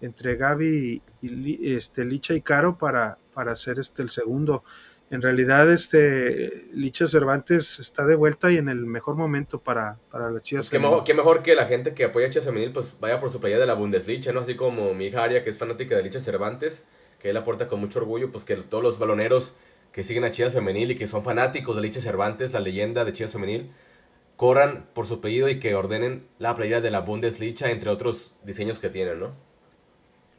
entre Gaby y, este, Licha y Caro para, para hacer este, el segundo. En realidad, este, Licha Cervantes está de vuelta y en el mejor momento para, para las chicas. Pues qué, mejor, que la gente que apoya a Chivas Femenil pues vaya por su playa de la Bundesliga, ¿no? Así como mi hija Aria, que es fanática de Licha Cervantes, que él aporta con mucho orgullo, pues que todos los baloneros que siguen a Chivas Femenil y que son fanáticos de Licha Cervantes, la leyenda de Chivas Femenil, corran por su pedido y que ordenen la playera de la Bundesliga, entre otros diseños que tienen, ¿no?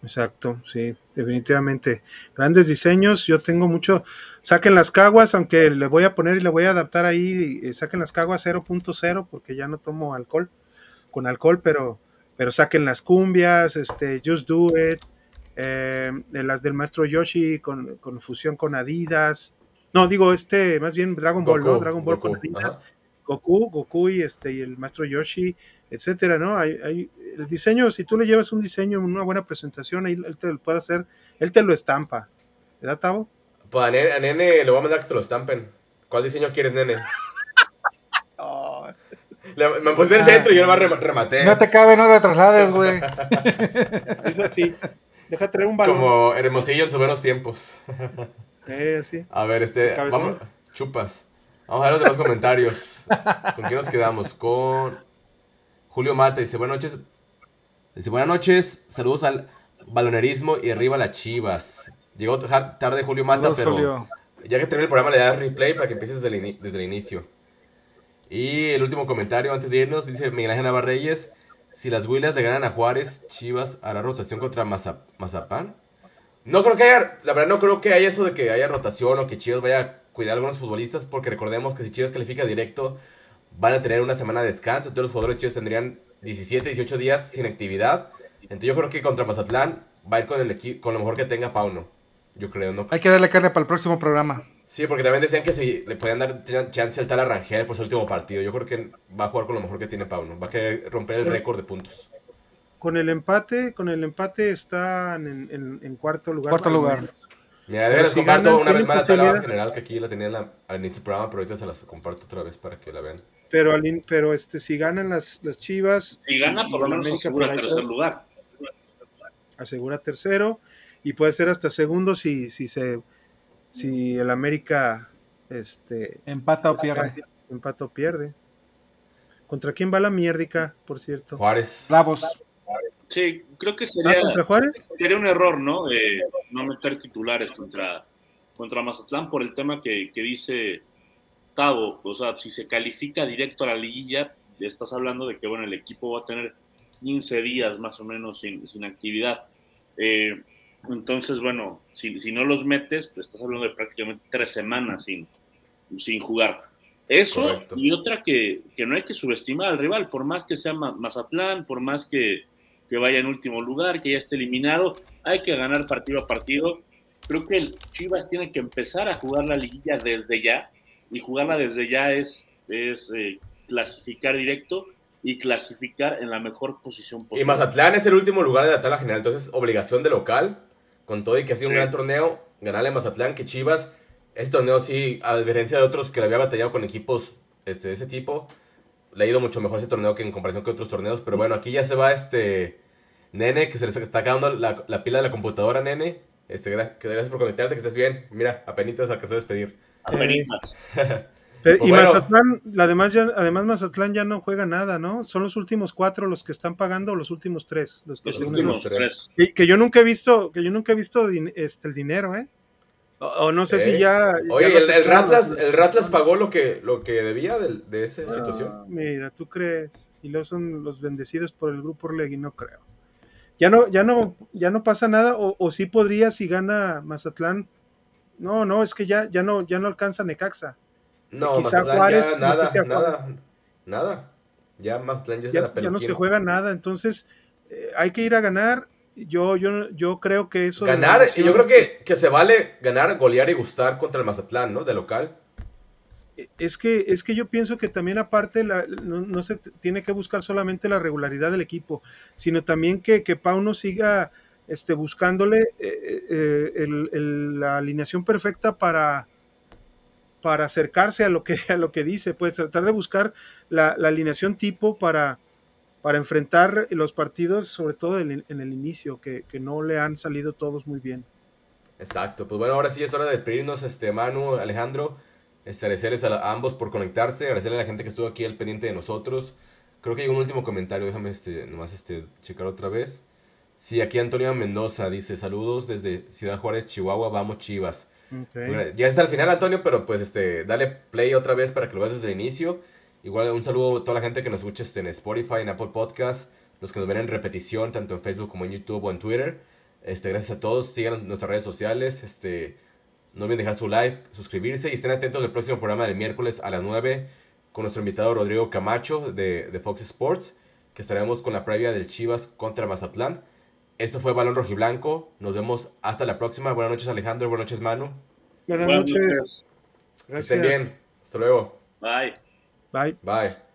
Exacto, sí, definitivamente. Grandes diseños, yo tengo mucho. Saquen las caguas, aunque le voy a poner y le voy a adaptar ahí, eh, saquen las caguas 0.0, porque ya no tomo alcohol, con alcohol, pero, pero saquen las cumbias, este, Just Do It, eh, las del maestro Yoshi con, con, fusión con Adidas. No, digo, este, más bien Dragon Ball, ¿no? Dragon Ball con Adidas Goku, Goku y este y el maestro Yoshi, etcétera, ¿no? Hay, hay, el diseño, si tú le llevas un diseño, una buena presentación, ahí él te lo puede hacer, él te lo estampa. ¿Verdad, Tavo? Pues a nene, a nene le voy a mandar que te lo estampen. ¿Cuál diseño quieres, nene? Oh. Le- me puse en el centro y yo nomás rem- rematé. No te cabe, no te traslades, güey. Eso sí. Deja traer un balón. Como Hermosillo en sus buenos tiempos. Eh, sí. A ver, este. Vamos, chupas. Vamos a ver los demás comentarios. ¿Con quién nos quedamos? Con Julio Mata. Dice, buenas noches. Dice, buenas noches. Saludos al balonerismo y arriba las chivas. Llegó tar- tarde Julio Mata, pero Julio. ya que termine el programa le das replay para que empieces desde el, ini- desde el inicio. Y el último comentario antes de irnos dice Miguel Ángel Navarreyes. Si las Huilas le ganan a Juárez, Chivas hará rotación contra Maza- Mazapán. No creo que haya, la verdad no creo que haya eso de que haya rotación o que Chivas vaya a cuidar a algunos futbolistas, porque recordemos que si Chivas califica directo, van a tener una semana de descanso, entonces los jugadores de Chivas tendrían 17, 18 días sin actividad. Entonces yo creo que contra Mazatlán va a ir con el equipo, con lo mejor que tenga Pauno. Yo creo, ¿no? Hay que darle carne para el próximo programa. Sí, porque también decían que si le podían dar chan- chance al tal Arrangel por su último partido. Yo creo que va a jugar con lo mejor que tiene Pauno. Va a querer romper el récord de puntos. Con el empate, con el empate están en, en- en cuarto lugar. Cuarto lugar. Mira, déjenles si comparto ganan, una vez más la tabla general que aquí la tenía en la- al inicio del programa, pero ahorita se las comparto otra vez para que la vean. Pero, al in- pero este, si ganan las, las Chivas. Si gana, por lo menos América asegura ahí, tercer lugar. Asegura tercero. Y puede ser hasta segundo si, si se si el América este Empata o pierde. Empata o pierde. ¿Contra quién va la mierdica, por cierto? Juárez. Bravos. Sí, creo que ¿Ah, sería, Juárez? sería un error, ¿no? Eh, no meter titulares contra, contra Mazatlán por el tema que, que dice Tavo. O sea, si se califica directo a la liguilla, estás hablando de que, bueno, el equipo va a tener 15 días más o menos sin, sin actividad. Eh, entonces, bueno, si, si no los metes, pues estás hablando de prácticamente tres semanas sin, sin jugar. Eso Correcto. y otra que, que no hay que subestimar al rival, por más que sea Ma- Mazatlán, por más que, que vaya en último lugar, que ya esté eliminado, hay que ganar partido a partido. Creo que el Chivas tiene que empezar a jugar la liguilla desde ya, y jugarla desde ya es, es eh, clasificar directo y clasificar en la mejor posición posible. Y Mazatlán es el último lugar de la tabla general, entonces obligación de local, con todo y que ha sido un gran torneo, ganarle a Mazatlán, que Chivas, este torneo sí, a diferencia de otros que le había batallado con equipos este, de ese tipo, le ha ido mucho mejor ese torneo que en comparación con otros torneos, pero bueno, aquí ya se va este Nene, que se le está acabando la, la pila de la computadora, Nene. Este, gra- que gracias por conectarte, que estés bien. Mira, apenitas a despedir. Pero- Pues y bueno. Mazatlán, además, ya, además Mazatlán ya no juega nada, ¿no? Son los últimos cuatro los que están pagando, los últimos tres, los que Los últimos ellos- tres. Que, que yo nunca he visto, que yo nunca he visto din- este, el dinero, ¿eh? O, o no sé si ya. Oye, ya el, el. Ratlas, el Ratlas pagó lo que, lo que debía de, de esa Ah, situación. Mira, tú crees. Y luego son los bendecidos por el grupo Orlegui, no creo. Ya no, ya no, ya no pasa nada, o, o sí podría si gana Mazatlán. No, no, es que ya, ya no, ya no alcanza Necaxa. No, Quizá Mazatlán Juárez, ya no sé nada, si nada, nada. Ya Mazatlán ya, se ya, la ya no se juega nada, entonces eh, hay que ir a ganar. Yo, yo, yo creo que eso. Ganar, y yo creo que, que se vale ganar, golear y gustar contra el Mazatlán, ¿no? De local. Es que, es que yo pienso que también aparte la- no, no se tiene que buscar solamente la regularidad del equipo, sino también que, que Pauno siga este, buscándole eh, eh, el- el- la alineación perfecta para, para acercarse a lo que, a lo que dice, pues tratar de buscar la, la alineación tipo para, para enfrentar los partidos, sobre todo en, en el inicio, que, que no le han salido todos muy bien. Exacto. Pues bueno, ahora sí es hora de despedirnos, este, Manu, Alejandro. Este, agradecerles a, a ambos por conectarse, agradecerle a la gente que estuvo aquí al pendiente de nosotros. Creo que hay un último comentario, déjame este, nomás este, checar otra vez. Sí, aquí Antonio Mendoza dice, saludos desde Ciudad Juárez, Chihuahua, vamos Chivas. Ya está al final, Antonio, pero pues este, dale play otra vez para que lo veas desde el inicio. Igual un saludo a toda la gente que nos escucha este, en Spotify, en Apple Podcast, los que nos ven en repetición, tanto en Facebook como en YouTube o en Twitter. Este, gracias a todos, sigan nuestras redes sociales, este, no olviden dejar su like, suscribirse y estén atentos del próximo programa del miércoles a las 9 con nuestro invitado Rodrigo Camacho de, de Fox Sports, que estaremos con la previa del Chivas contra Mazatlán. Esto fue Balón Rojiblanco, nos vemos hasta la próxima. Buenas noches Alejandro, buenas noches Manu. Buenas Buenas noches. noches. Que estén Gracias. bien, hasta luego. Bye. Bye. Bye.